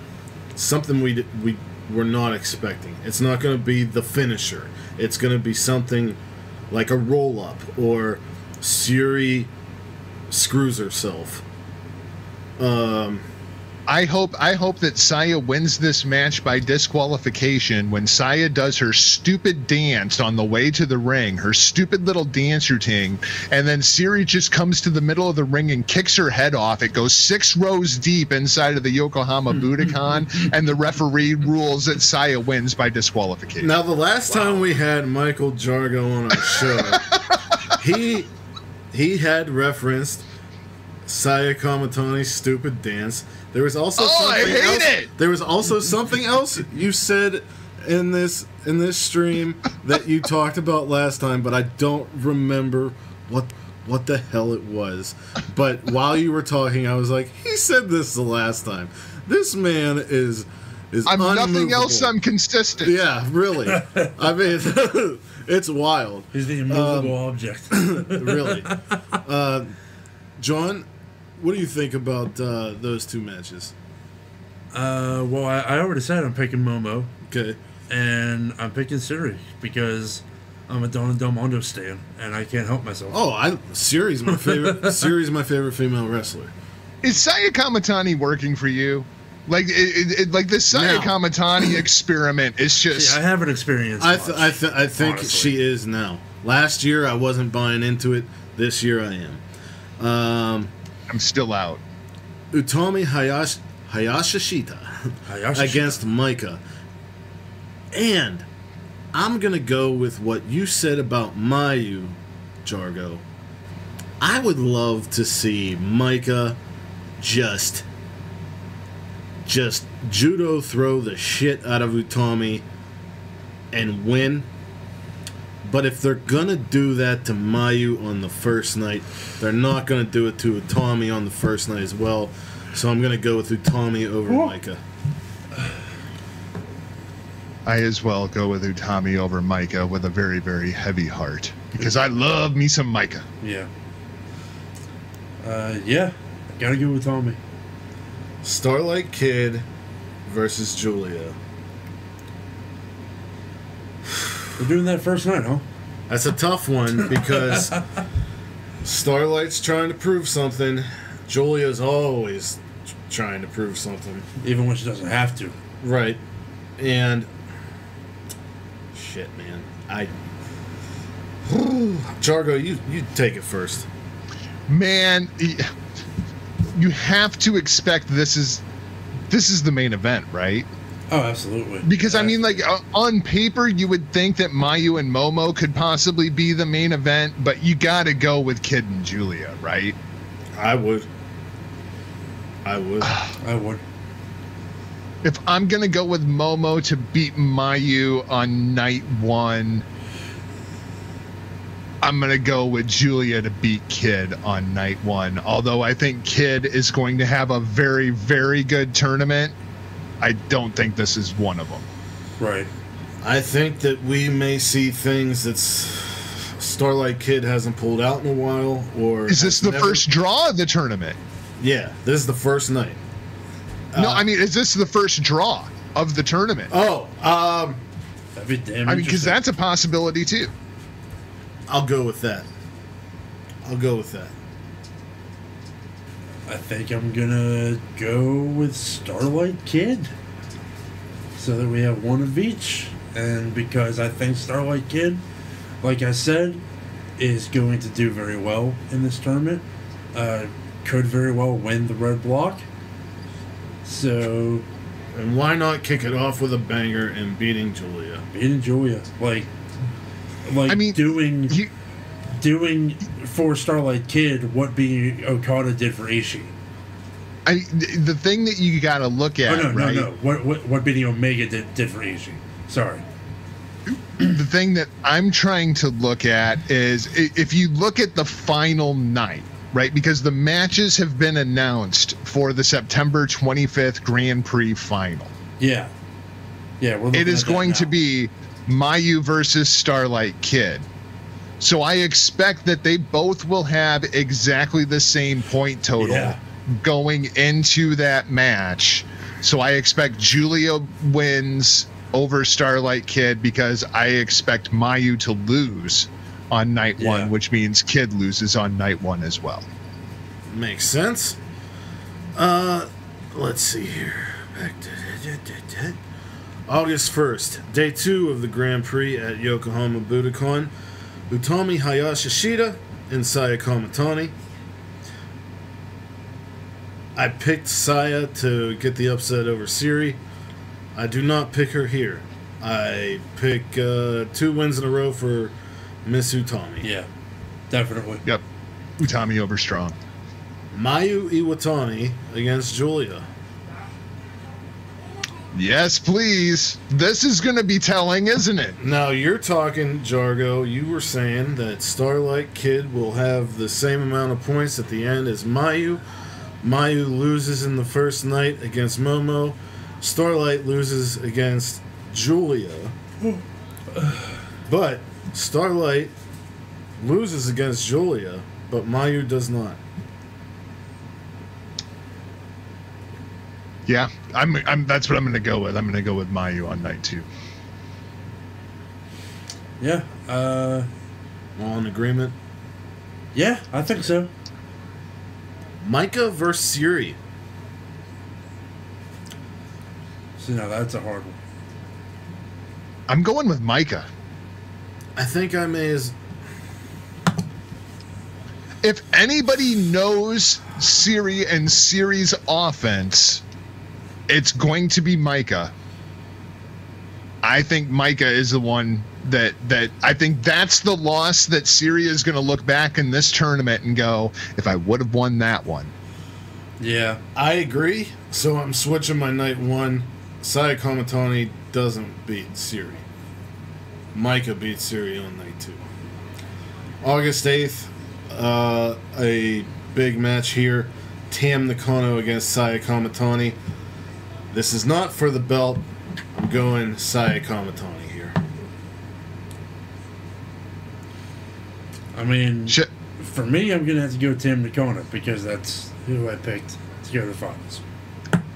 C: something we we were not expecting. It's not going to be the finisher. It's going to be something like a roll up or Syuri screws herself. Um,
E: I hope I hope that Saya wins this match by disqualification when Saya does her stupid dance on the way to the ring, her stupid little dance routine, and then Syuri just comes to the middle of the ring and kicks her head off. It goes six rows deep inside of the Yokohama hmm. Budokan, and the referee rules that Saya wins by disqualification.
C: Now, the last time we had Michael Jargo on our show, he he had referenced Saya Kamatani's stupid dance. There was also
E: Oh, I
C: something
E: hate
C: else.
E: it!
C: There was also something else you said in this in this stream that you talked about last time, but I don't remember what what the hell it was. But while you were talking, I was like, he said this the last time. This man is is
E: I'm nothing else. I'm consistent.
C: Yeah, really. I mean, it's wild,
D: He's the immovable object.
C: really. Uh, John, what do you think about uh, those two matches?
D: uh, well, I, I already said I'm picking Momo,
C: Okay.
D: and I'm picking Syuri because I'm a Donna Del Mondo stan, and I can't help myself.
C: Oh, I Syuri's my favorite. Syuri's my favorite female wrestler.
E: Is Saya Kamatani working for you? Like, it, it, it- like this Saya
C: No.
E: Kamatani experiment is just.
D: See, I haven't experienced.
C: I th-
D: much,
C: I, th- I think
D: honestly.
C: she is now. Last year I wasn't buying into it. This year I am. Um,
E: I'm still out.
C: Utami Hayash Hayashishita.
D: Hayashi-
C: against Maika. And I'm going to go with what you said about Mayu, Jargo. I would love to see Maika just just judo throw the shit out of Utami and win. But if they're gonna do that to Mayu on the first night, they're not gonna do it to Utami on the first night as well. So I'm gonna go with Utami over Maika.
E: I as well go with Utami over Maika with a very, very heavy heart because I love me some Maika.
D: Yeah. Uh, yeah. Gotta go with Tommy.
C: Starlight Kid versus Julia.
D: We're doing that first night, huh?
C: That's a tough one because Starlight's trying to prove something. Julia's always tr- trying to prove something.
D: Even when she doesn't have to.
C: Right. And shit, man. I Jargo, you you take it first.
E: Man, you have to expect this is this is the main event, right?
D: Oh, absolutely.
E: Because I mean, like uh, on paper, you would think that Mayu and Momo could possibly be the main event, but you got to go with Kid and Julia, right?
C: I would. I would.
D: I would.
E: If I'm gonna go with Momo to beat Mayu on night one, I'm gonna go with Julia to beat Kid on night one. Although I think Kid is going to have a very, very good tournament, I don't think this is one of them.
D: Right.
C: I think that we may see things that Starlight Kid hasn't pulled out in a while, or
E: Is this the
C: never-
E: first draw of the tournament?
C: Yeah, this is the first night.
E: no,
C: Uh,
E: I mean, is this the first draw of the tournament?
C: Oh, um,
D: be damn
E: I mean, because that's a possibility too.
C: I'll go with that. I'll go with that.
D: I think I'm gonna go with Starlight Kid. So that we have one of each. And because I think Starlight Kid, like I said, is going to do very well in this tournament. Uh, could very well win the red block. So
C: And why not kick it off with a banger and beating Julia?
D: Beating Julia, like, like
E: I mean,
D: doing
E: You,
D: doing for Starlight Kid what being Okada did for Ishii.
E: I, the thing that you got to look oh, at,
D: oh no,
E: right?
D: no, no. What what what beating Omega did, did for Ishii. Sorry.
E: the thing that I'm trying to look at is if you look at the final night, right? Because the matches have been announced for the September 25th Grand Prix final.
D: Yeah. Yeah,
E: It
D: at
E: going to be Mayu versus Starlight Kid. So I expect that they both will have exactly the same point total
D: Yeah.
E: going into that match. So I expect Julia wins over Starlight Kid because I expect Mayu to lose on night
D: Yeah.
E: one, which means Kid loses on night one as well.
C: Makes sense. Uh, let's see here. Back to August 1st, day two of the Grand Prix at Yokohama Budokan. Utami Hayashishita and Saya Kamatani. I picked Saya to get the upset over Syuri. I do not pick her here. I pick uh, two wins in a row for Miss Utami.
D: Yeah. Definitely.
E: Yep. Utami over strong.
C: Mayu Iwatani against Julia.
E: Yes, please. This is going to be telling, isn't it?
C: Now you're talking, Jargo. You were saying that Starlight Kid will have the same amount of points at the end as Mayu. Mayu loses in the first night against Momo. Starlight loses against Julia. But Starlight loses against Julia, but Mayu does not.
E: Yeah, I'm. I'm. That's what I'm going to go with. I'm going to go with Mayu on night two.
D: Yeah. Uh
C: All in agreement.
D: yeah, I think so.
C: Maika versus Syuri.
D: So now that's a hard one.
E: I'm going with Maika.
C: I think I may as
E: If anybody knows Syuri and Syuri's offense, it's going to be Maika. I think Maika is the one that that I think that's the loss that Syuri is going to look back in this tournament and go, if I would have won that one.
D: Yeah.
C: I agree. So I'm switching my night one. Saya Kamatani doesn't beat Syuri. Maika beats Syuri on night two. August 8th, uh, a big match here. Tam Nakano against Saya Kamatani. This is not for the belt. I'm going Saya Kamatani here.
D: I mean
E: Shit.
D: for me I'm gonna have to go Tam Nakano because that's who I picked to go to the finals.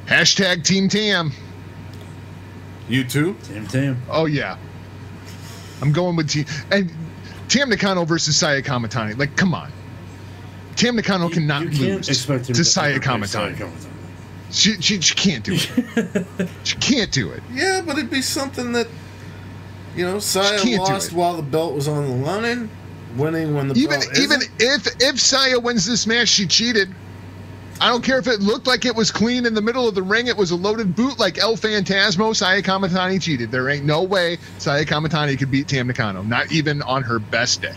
E: Hashtag Team Tam.
C: You too?
D: Tim Tam.
E: Oh yeah, I'm going with Team and Tam Nakano versus Saya Kamatani. Like, come on. Tam Nakano cannot
D: you can't
E: lose
D: expect him
E: to
D: to
E: Saya
D: ever Saya
E: Kamatani.
D: Kamatani.
E: She, she, she can't do it. she can't do it.
C: Yeah, but it'd be something that, you know, Saya lost while the belt was on the line, winning when the
E: Even
C: belt
E: even
C: isn't.
E: if if Saya wins this match, she cheated. I don't care if it looked like it was clean in the middle of the ring. It was a loaded boot like El Fantasmo. Saya Kamatani cheated. There ain't no way Saya Kamatani could beat Tam Nakano. Not even on her best day.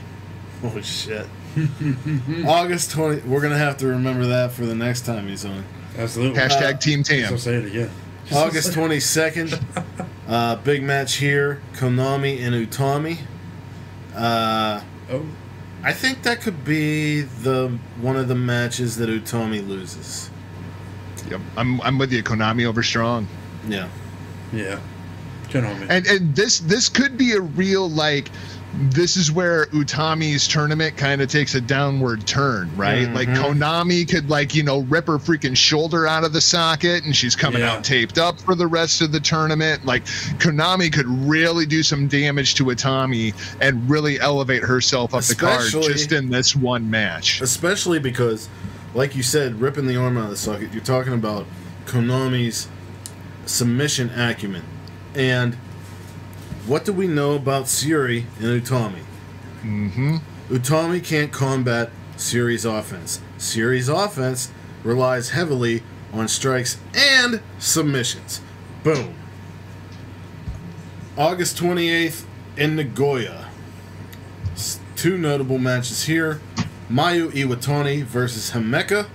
C: Oh shit. August 20 we're gonna have to remember that for the next time he's on.
D: Absolutely.
E: Hashtag Team
D: So
E: Tam.
D: say it again.
C: August 22nd, uh, big match here Konami and Utami. Uh,
D: Oh.
C: I think that could be the one of the matches that Utami loses.
E: Yep. I'm I'm with you. Konami over strong.
C: Yeah.
D: Yeah. Konami.
E: And and this this could be a real like this is where Utami's tournament kind of takes a downward turn, right? Like mm-hmm. Konami could like, you know, rip her freaking shoulder out of the socket and she's coming
D: Yeah.
E: out taped up for the rest of the tournament. Like Konami could really do some damage to Utami and really elevate herself up the card just in this one match.
C: Especially because, like you said, ripping the arm out of the socket, you're talking about Konami's submission acumen. And what do we know about Syuri and Utami? Mm-hmm. Utami can't combat Syuri's offense. Syuri's offense relies heavily on strikes and submissions. Boom. August 28th in Nagoya. Two notable matches here Mayu Iwatani versus Himeka,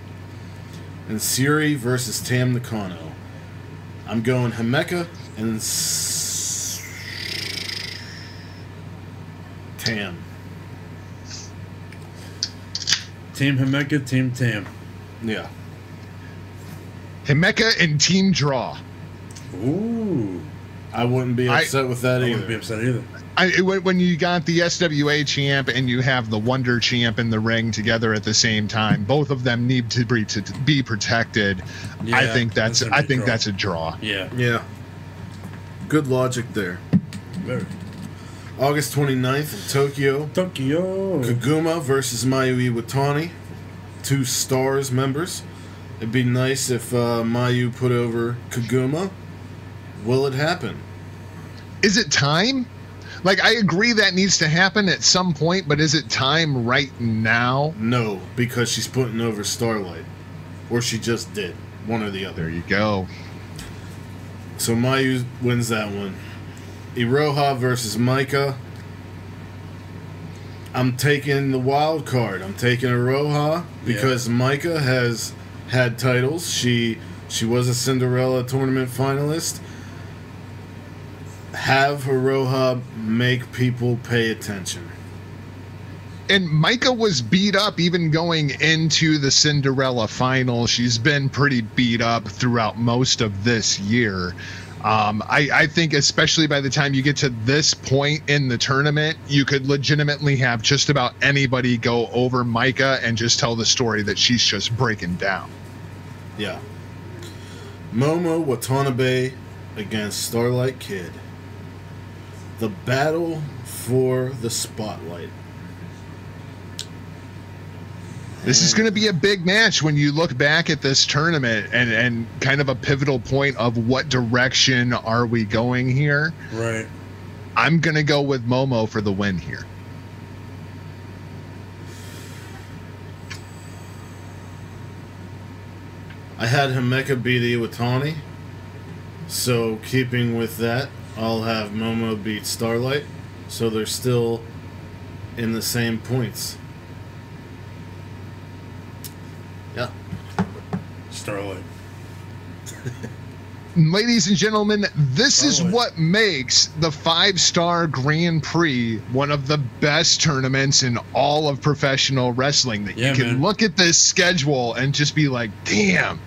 C: and Syuri versus Tam Nakano. I'm going Himeka and s- Tam.
D: Team Himeka, Team Tam.
C: Yeah.
E: Himeka and Team Draw.
D: Ooh.
C: I wouldn't be
E: I-
C: upset with that
D: I wouldn't be
C: either.
D: upset either.
E: I, it- when when you got the SWA champ and you have the Wonder champ in the ring together at the same time, both of them need to be to be protected.
D: Yeah, I
E: think that's
D: that's
E: I think
D: draw.
E: that's a draw.
D: Yeah.
C: Yeah. Good logic there.
D: Very.
C: August 29th in Tokyo.
D: Tokyo.
C: Koguma versus Mayu Iwatani. Two stars members. It'd be nice if uh, Mayu put over Koguma. Will it happen?
E: Is it time? Like I agree that needs to happen at some point, but is it time right now?
C: No, because she's putting over Starlight. Or she just did. One or the
E: There
C: other.
E: you go.
C: So Mayu wins that one. Iroha versus Maika. I'm taking the wild card. I'm taking Iroha because Maika has had titles. She she was a Cinderella tournament finalist. Have Iroha make people pay attention.
E: And Maika was beat up even going into the Cinderella final. She's been pretty beat up throughout most of this year. Um, I, I think, especially by the time you get to this point in the tournament, you could legitimately have just about anybody go over Maika and just tell the story that she's just breaking down.
C: Yeah. Momo Watanabe against Starlight Kid. The battle for the spotlight.
E: This is going to be a big match when you look back at this tournament and, and kind of a pivotal point of what direction are we going here.
D: Right.
E: I'm going to go with Momo for the win here.
C: I had Himeka beat Iwatani. So, keeping with that, I'll have Momo beat Starlight. So, they're still in the same points. Yeah.
E: Ladies and gentlemen, this is what makes the five star Grand Prix one of the best tournaments in all of professional wrestling. That
D: Yeah,
E: you can
D: man.
E: look at this schedule and just be like, damn.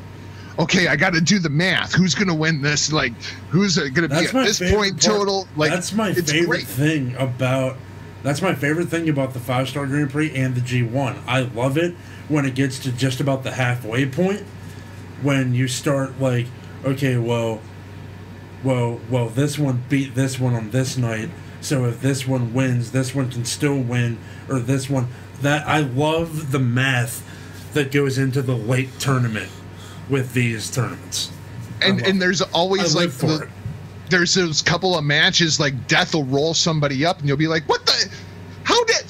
E: Okay, I got to do the math. Who's going to win this? Like, who's going to be at this point
D: part-
E: total? Like,
D: that's my favorite
E: great.
D: thing about. That's my favorite thing about the five star Grand Prix and the G one. I love it when it gets to just about the halfway point, when you start like, okay, well, well, well, this one beat this one on this night, so if this one wins, this one can still win, or this one. That I love the math that goes into the late tournament with these tournaments.
E: And, and
D: it.
E: there's always
D: I
E: like the, there's those couple of matches like Death will roll somebody up and you'll be like, what the? How did?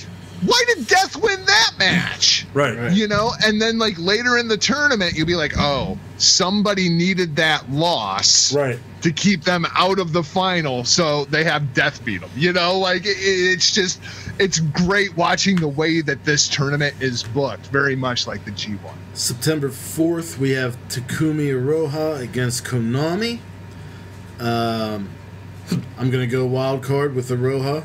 E: Why did Death win that match?
D: Right.
C: Right.
E: You know, and then like later in the tournament, you'll be like, oh, somebody needed that loss
D: Right.
E: to keep them out of the final, so they have Death beat them. You know, like it, it's just, it's great watching the way that this tournament is booked, very much like the G1.
C: September 4th, we have Takumi Iroha against Konami. Um, I'm going to go wild card with Iroha.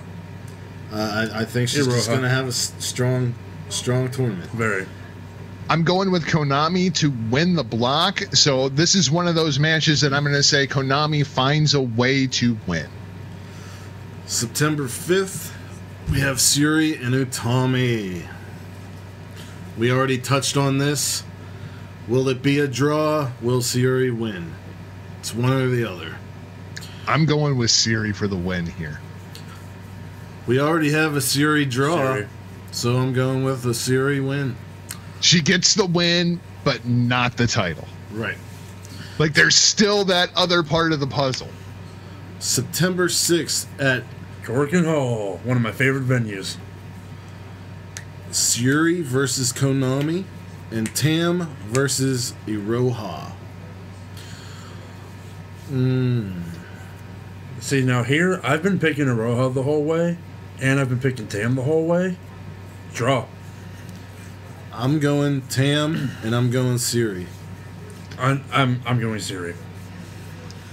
C: Uh, I, I think she's just going to have a strong, strong tournament.
D: Very.
E: I'm going with Konami to win the block. So this is one of those matches that I'm going to say Konami finds a way to win.
C: September 5th, we have Syuri and Utami. We already touched on this. Will it be a draw? Will Syuri win? It's one or the other.
E: I'm going with Syuri for the win here.
C: We already have a Syuri draw,
D: Syuri.
C: so I'm going with a Syuri win.
E: She gets the win, but not the title.
C: Right.
E: Like there's still that other part of the puzzle.
C: September 6th at
D: Corkin Hall, one of my favorite venues.
C: Syuri versus Konami and Tam versus Iroha. Hmm.
D: See now here, I've been picking Iroha the whole way, and I've been picking Tam the whole way. Draw.
C: I'm going Tam and I'm going Syuri.
D: I'm I'm, I'm going Syuri.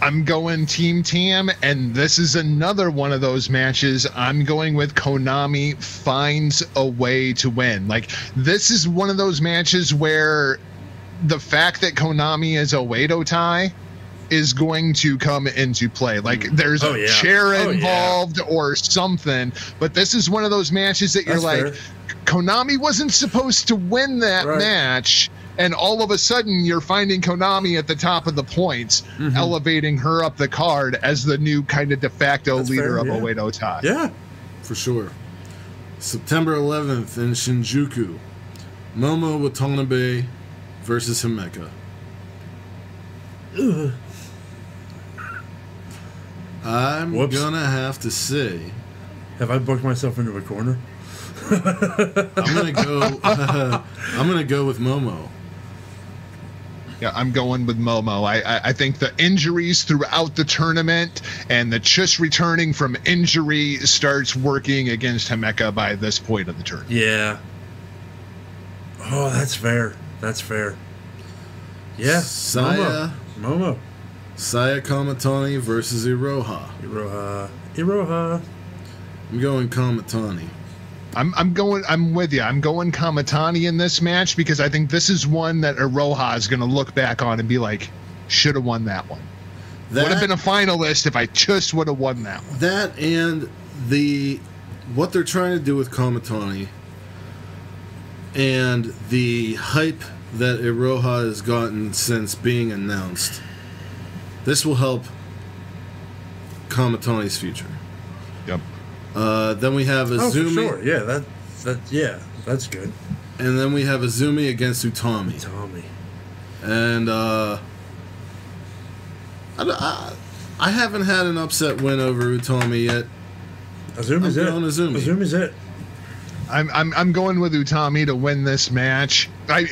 E: I'm going Team Tam, and this is another one of those matches. I'm going with Konami finds a way to win. Like, this is one of those matches where the fact that Konami is a Oedo Tai is going to come into play. Like, there's
D: Oh,
E: a
D: yeah.
E: chair
D: Oh, yeah.
E: involved or something, but this is one of those matches that you're
D: That's
E: like,
D: fair.
E: Konami wasn't supposed to win that
D: Right.
E: match. And all of a sudden, you're finding Konami at the top of the points,
D: Mm-hmm.
E: elevating her up the card as the new kind of de facto
D: That's
E: leader
D: fair,
E: of
D: yeah.
E: Oedo Tai.
D: Yeah.
C: For sure. September 11th in Shinjuku. Momo Watanabe versus Himeka. I'm
D: Whoops.
C: gonna have to say
D: Have I booked myself into a corner?
C: I'm gonna go I'm gonna go with Momo.
E: Yeah, I'm going with Momo. I, I I think the injuries throughout the tournament and the just returning from injury starts working against Himeka by this point of the tournament.
D: Yeah. Oh, that's fair. That's fair. Yeah.
C: Saya.
D: Momo. Momo.
C: Saya Kamatani versus Iroha.
D: Iroha. Iroha.
C: I'm going Kamatani.
E: I'm I'm going I'm with you. I'm going Kamatani in this match because I think this is one that Iroha is going to look back on and be like, should have won that one.
C: That,
E: Would have been a finalist if I just would have won that one.
C: that and the what they're trying to do with Kamatani and the hype that Iroha has gotten since being announced. This will help Kamatani's future.
E: Yep.
C: Uh, then we have Azumi.
D: Oh, for sure. Yeah, that that yeah, that's good.
C: and then we have Azumi against Utami.
D: Tommy.
C: And uh, I, I, I haven't had an upset win over Utami yet.
D: Azumi's
C: I'm
D: it.
C: going Azumi.
D: Azumi's it.
E: I'm I'm I'm going with Utami to win this match. I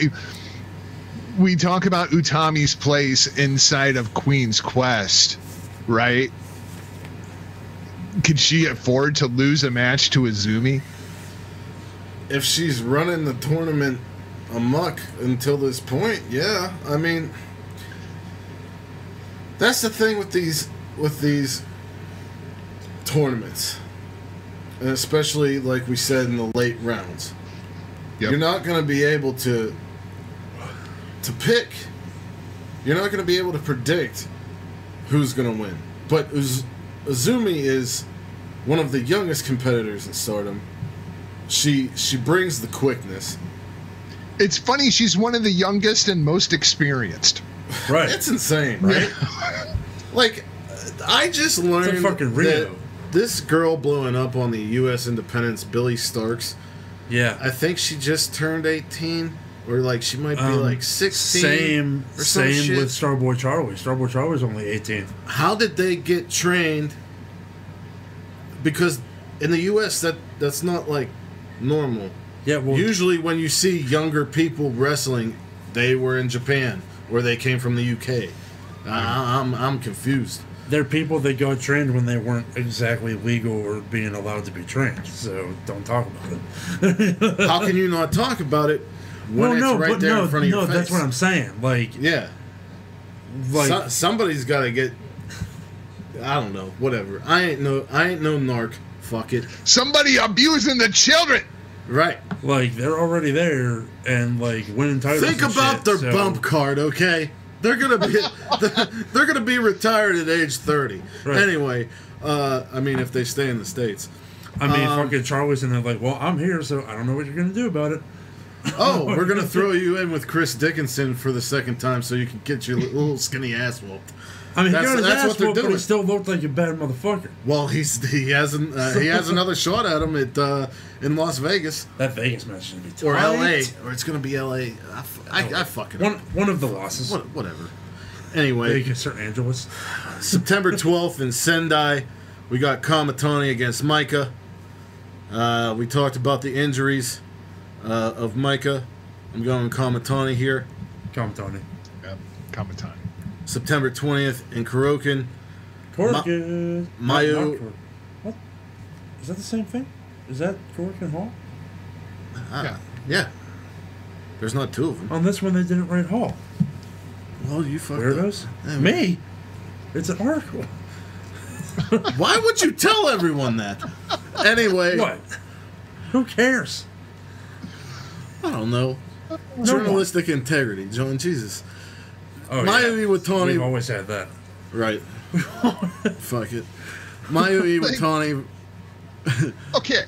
E: we talk about Utami's place inside of Queen's Quest, right? Could she afford to lose a match to Azumi?
C: if she's running the tournament amok until this point, yeah. I mean, that's the thing with these with these tournaments, and especially like we said in the late rounds.
E: Yep.
C: You're not going to be able to to pick. You're not going to be able to predict who's going to win. But Uz- Azumi is one of the youngest competitors in Stardom. She she brings the quickness.
E: It's funny she's one of the youngest and most experienced.
D: Right.
C: It's insane, right? like, I just learned
D: fucking
C: that
D: Rio.
C: this girl blowing up on the U.S. Independence, Billie Starkz.
D: yeah.
C: I think she just turned 18, or like she might be
D: Um,
C: like 16.
D: Same same
C: shit.
D: with Starboy Charlie. Starboy Charlie's only 18.
C: How did they get trained? Because in the U.S. that that's not like normal.
D: Yeah, well
C: Usually, when you see younger people wrestling, they were in Japan or they came from the UK. I, I'm I'm confused.
D: they're people that got trained when they weren't exactly legal or being allowed to be trained. So don't talk about it.
C: How can you not talk about it when
D: well,
C: it's
D: no,
C: right
D: but
C: there
D: no,
C: in front of
D: no,
C: your face?
D: that's what I'm saying. Like,
C: Yeah,
D: like
C: So- somebody's got to get. I don't know. Whatever. I ain't no. I ain't no narc. Fuck it.
E: Somebody abusing the children.
C: Right.
D: like they're already there and like winning titles.
C: Think
D: and
C: about
D: shit,
C: their
D: so-
C: bump card, okay? They're gonna be they're gonna be retired at age thirty.
D: Right.
C: Anyway, uh, I mean, if they stay in the states.
D: I mean,
C: Um,
D: fucking Charlie's and they're like, well, I'm here, so I don't know what you're gonna do about it.
C: Oh, we're gonna throw you in with Chris Dickinson for the second time, so you can get your little skinny ass whooped.
D: I mean,
C: That's-
D: he got his
C: that's
D: ass
C: what they're
D: whooped, but
C: doing.
D: he still looked like a bad motherfucker.
C: Well, he's he has an, uh, he has another shot at him at uh, in Las Vegas
D: That Vegas match is gonna be tight.
C: or L.A. or it's gonna be L.A. I, f- I, I fucking
D: One one of the losses.
C: what, whatever. Anyway,
D: Vegas or Angeles.
C: September 12th in Sendai, we got Kamatani against Maika. Uh, we talked about the injuries uh, of Maika. I'm going Kamatani here.
D: Come, Tony.
E: Yep. Kamatani.
C: September 20th in Kurokin.
D: Corkin.
C: Mayu-
D: Not- not Cor- What? Is that the same thing? Is that Corkin Hall?
C: Ah,
E: Yeah.
C: yeah. There's not two of them.
D: On this one, they didn't write Hall.
C: Well, you fucked
D: Weirdos.
C: up. Yeah,
D: Me? It's an article.
C: Why would you tell everyone that? Anyway,
D: What? Who cares?
C: I don't know.
D: No
C: Journalistic integrity, John Jesus.
D: Oh,
C: Mayu Iwatani-
D: We've always had that.
C: Right. Fuck it. Mayu Iwatani.
E: Okay.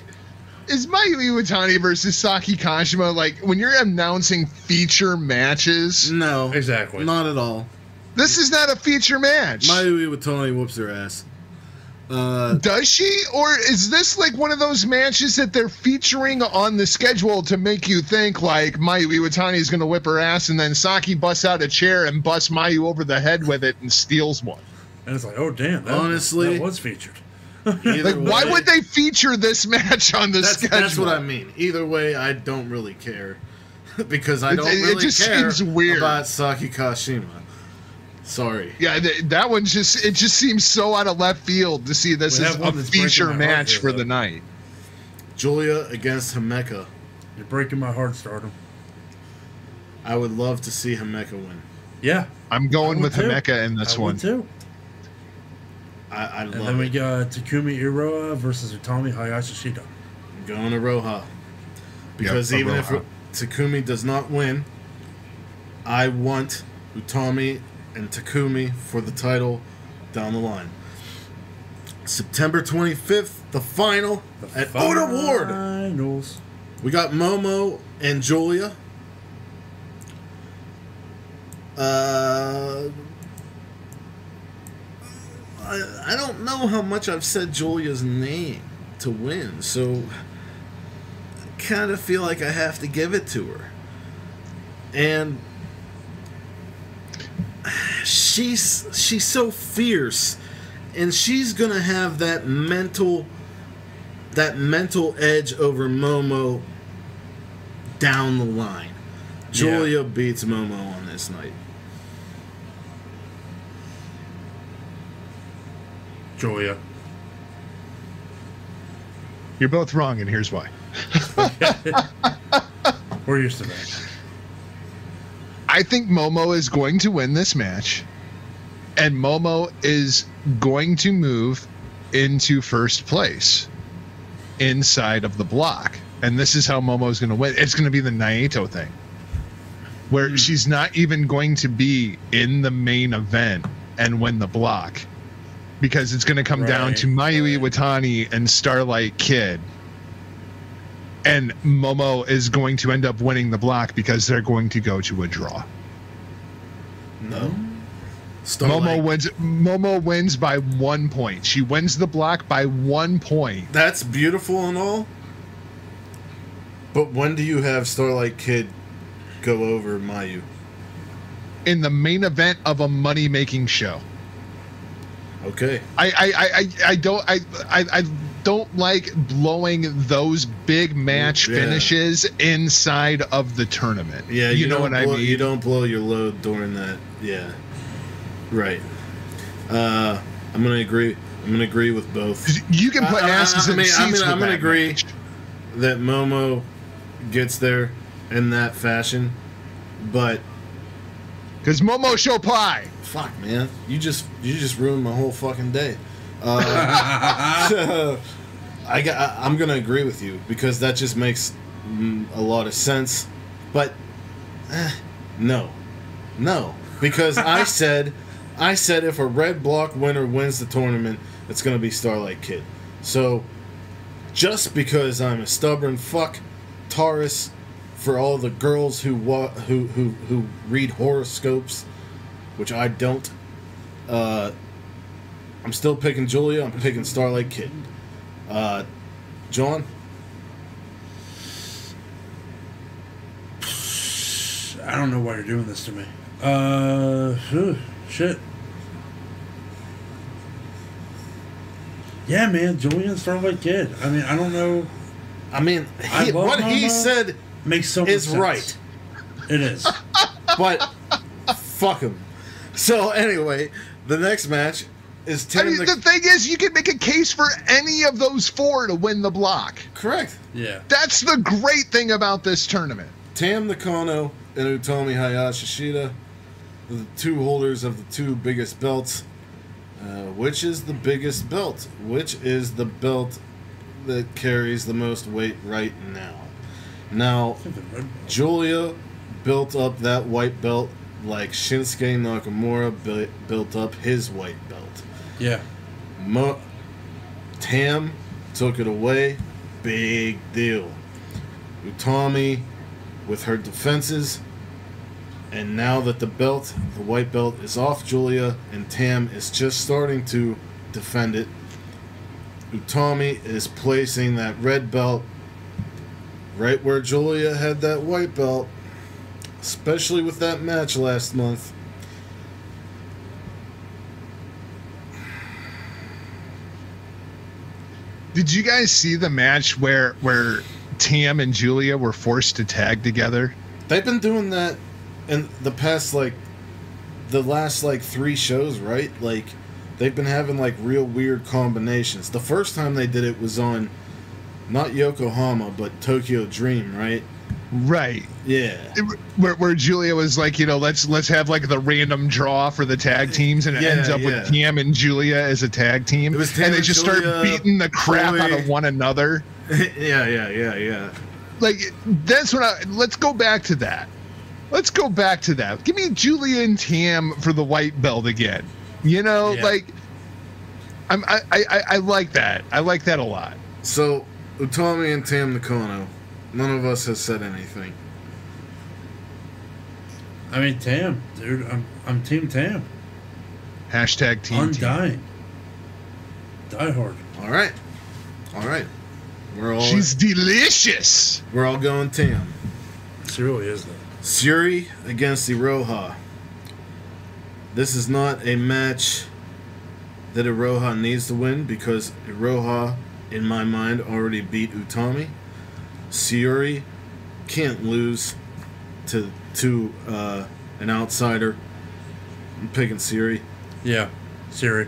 E: Is Mayu Iwatani versus Saki Kashima like when you're announcing feature matches?
C: No.
D: Exactly.
C: Not at all.
E: This is not a feature match.
C: Mayu Iwatani whoops her ass. Uh,
E: Does she? Or is this like one of those matches that they're featuring on the schedule to make you think like Mayu Iwatani is going to whip her ass and then Saki busts out a chair and busts Mayu over the head with it and steals one?
D: And it's like, oh damn! That,
C: Honestly-
D: that was featured.
C: either
E: Like, why would they feature this match on the
C: That's,
E: schedule?
C: that's what I mean. Either way, I don't really care because I don't
E: it- it
C: really
E: just
C: care
E: seems weird.
C: about Saki Kashima. Sorry.
E: Yeah, th- that one just it just seems so out of left field to see this
D: We
E: as a
D: one that's breaking
E: feature match
D: here,
E: for
D: though.
E: the night.
C: Julia against Himeka.
D: You're breaking my heart, Stardom.
C: I would love to see Himeka win.
D: Yeah,
E: I'm going with
D: too.
E: Himeka in this
D: I
E: one.
D: would too.
C: I, I
D: And
C: love
D: then we
C: it.
D: got Takumi Iroha versus Utami Hayashishita.
C: I'm going to Roha. Because
E: Yep,
C: even if
E: Iroha.
C: Takumi does not win, I want Utami and Takumi for the title down the line. September 25th, the final at Ota Ward.
D: Finals.
C: We got Momo and Julia. Uh, I, I don't know how much I've said Julia's name to win, so I kind of feel like I have to give it to her. And she's she's so fierce, and she's gonna have that mental that mental edge over Momo down the line. Julia beats Momo on this night.
D: Julia.
E: You're both wrong, and here's why.
D: We're used to that.
E: I think Momo is going to win this match, and Momo is going to move into first place inside of the block. And this is how Momo is going to win. It's going to be the Naito thing, where hmm. she's not even going to be in the main event and win the block, because it's going to come down to Mayu
D: right.
E: Iwatani and Starlight Kid. And Momo is going to end up winning the block because they're going to go to a draw.
C: No.
E: Momo wins. Momo wins by one point. She wins the block by one point.
C: That's beautiful and all. But when do you have Starlight Kid go over Mayu?
E: in the main event of a money making show.
C: Okay.
E: I I, I, I, I don't I, I I don't like blowing those big match
C: Yeah.
E: finishes inside of the tournament.
C: Yeah,
E: you, know
C: don't
E: what I mean.
C: You don't blow your load during that. Yeah. Right. Uh, I'm gonna agree. I'm gonna agree with both.
E: You can put
C: I- I-
E: asses
C: I
E: in seats
C: I mean, I'm gonna agree.
E: match.
C: that Momo gets there in that fashion, but
E: Because Momo show pie.
C: fuck, man, you just you just ruined my whole fucking day. Uh, I got. I, I'm gonna agree with you because that just makes mm, a lot of sense, but eh, no, no, because I said, I said if a red block winner wins the tournament, it's gonna be Starlight Kid. So, just because I'm a stubborn fuck, Taurus, for all the girls who wa- who who who read horoscopes, which I don't. Uh, I'm still picking Julia. I'm picking Starlight Kid. Uh, John.
D: I don't know why you're doing this to me. Uh, phew, shit. Yeah, man, Julian Starlight Kid. I mean, I don't know.
C: I mean, he,
D: love
C: what he said
D: Makes so much
C: is
D: sense.
C: right,
D: It is.
C: but fuck him, So anyway, the next match is
E: I mean,
C: the,
E: the thing is, you can make a case for any of those four to win the block.
C: correct.
D: Yeah.
E: That's the great thing about this tournament.
C: Tam Nakano and Utami Hayashishita, the two holders of the two biggest belts. Uh, which is the biggest belt? Which is the belt that carries the most weight right now? Now, Julia built up that white belt like Shinsuke Nakamura built up his white belt.
D: Yeah.
C: Mo- Tam took it away. Big deal. Utami with her defenses. And now that the belt, the white belt, is off Julia and Tam is just starting to defend it, Utami is placing that red belt right where Julia had that white belt, especially with that match last month.
E: Did you guys see the match where where Tam and Julia were forced to tag together?
C: They've been doing that in the past like the last like three shows, right? Like they've been having like real weird combinations. The first time they did it was on not Yokohama, but Tokyo Dream, right?
E: Right.
C: Yeah.
E: Where, where Julia was like, you know, let's let's have like the random draw for the tag teams, and it
C: Yeah,
E: ends up
C: yeah.
E: with Tam and Julia as a tag team,
C: It was
E: and they just start beating the crap out of one another.
C: yeah, yeah, yeah, yeah.
E: Like that's what I. Let's go back to that. Let's go back to that. Give me Julia and Tam for the white belt again. You know,
D: Yeah.
E: like I'm, I, I I- I like that. I like that a lot.
C: So Utami and Tam Nakano, none of us has said anything.
D: I mean, Tam, dude. I'm I'm Team Tam.
E: Hashtag team. team.
D: Undying. Die hard.
C: All right, all right. We're all
E: She's delicious.
C: we're all going Tam.
D: She really is though.
C: Syuri against Iroha. This is not a match that Iroha needs to win because Iroha, in my mind, already beat Utami. Syuri can't lose to to uh, an outsider. I'm picking Syuri.
D: Yeah. Syuri.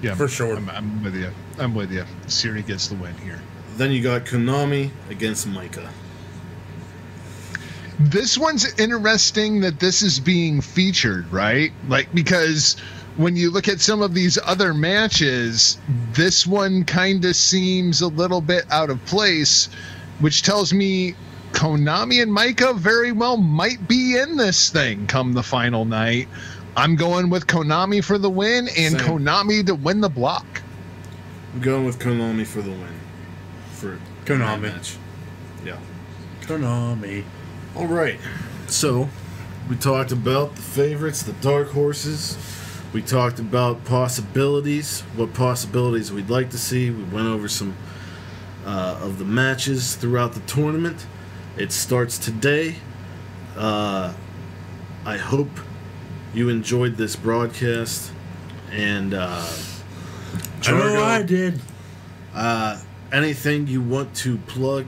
E: Yeah,
D: For sure.
E: I'm, I'm with you. I'm with you. Syuri gets the win here.
C: Then you got Konami against Maika.
E: This one's interesting that this is being featured, right? Like because when you look at some of these other matches, this one kind of seems a little bit out of place, which tells me Konami and Maika very well might be in this thing come the final night. I'm going with Konami for the win and
C: Same.
E: Konami to win the block.
C: I'm going with Konami for the win. For
D: Konami.
C: that match. Yeah.
D: Konami.
C: All right. So, we talked about the favorites, the dark horses. We talked about possibilities, what possibilities we'd like to see. We went over some uh, of the matches throughout the tournament. It starts today. Uh, I hope you enjoyed this broadcast. And uh,
D: I know I did.
C: uh, anything you want to plug?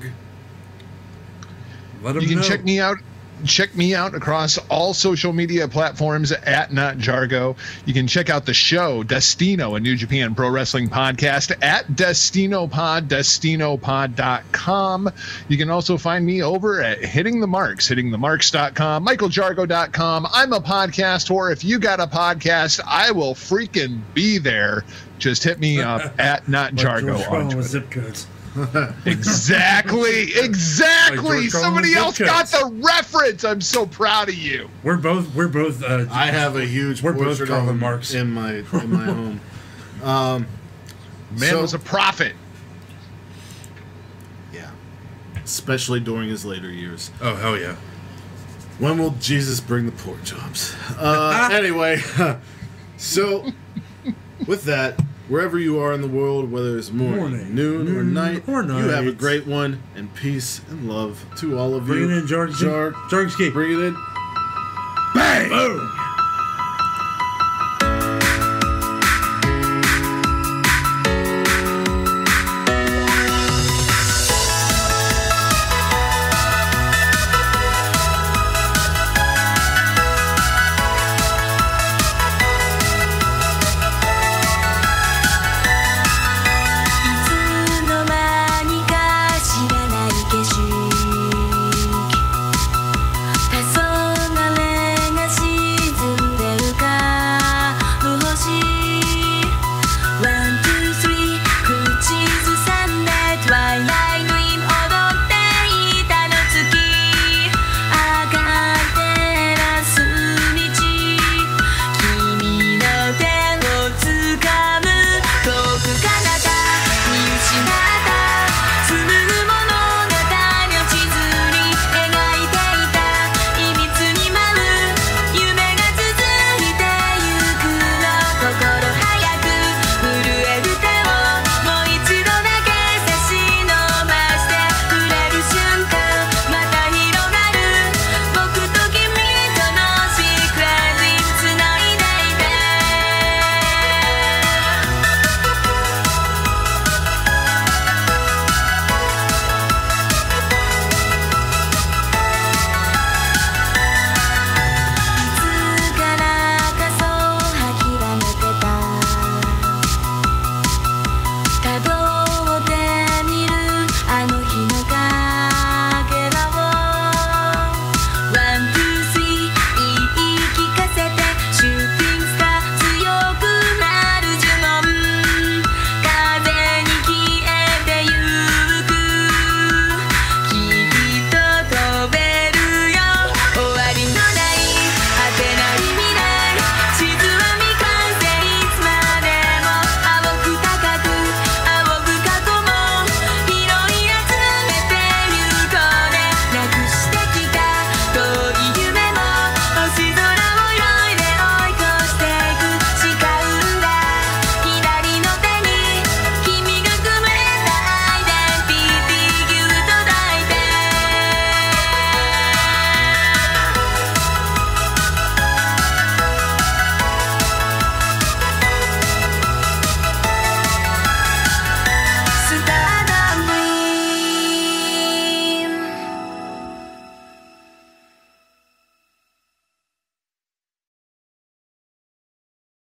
D: Let him
E: You can
D: know.
E: check me out. Check me out across all social media platforms at Not Jargo. You can check out the show Destino, a New Japan Pro Wrestling podcast at Destino Pod, DestinoPod.com. You can also find me over at Hitting the Marks, hitting the HittingTheMarks.com, MichaelJargo.com. I'm a podcast whore. If you got a podcast, I will freaking be there. Just hit me up at Not Jargo on Twitter.
D: zip codes.
E: Exactly, exactly.
D: Like
E: Somebody else
D: with
E: got the reference. I'm so proud of you.
D: We're both. We're both. Uh,
C: I have a huge
D: We're both
C: portrait
D: Karl
C: of him
D: Marx.
C: in my in my home. Um,
E: Man
C: So-
E: was a prophet.
C: yeah, especially during his later years.
D: oh hell yeah.
C: When will Jesus bring the pork chops? Uh, anyway, so with that, wherever you are in the world, whether it's morning,
D: Morning,
C: noon, or night,
D: or
C: you have a great one, and peace and love to all of you.
D: Bring
C: you.
D: it in.
C: Jarg,
D: Jarg Ski.
C: bring it in.
D: Bang! Boom!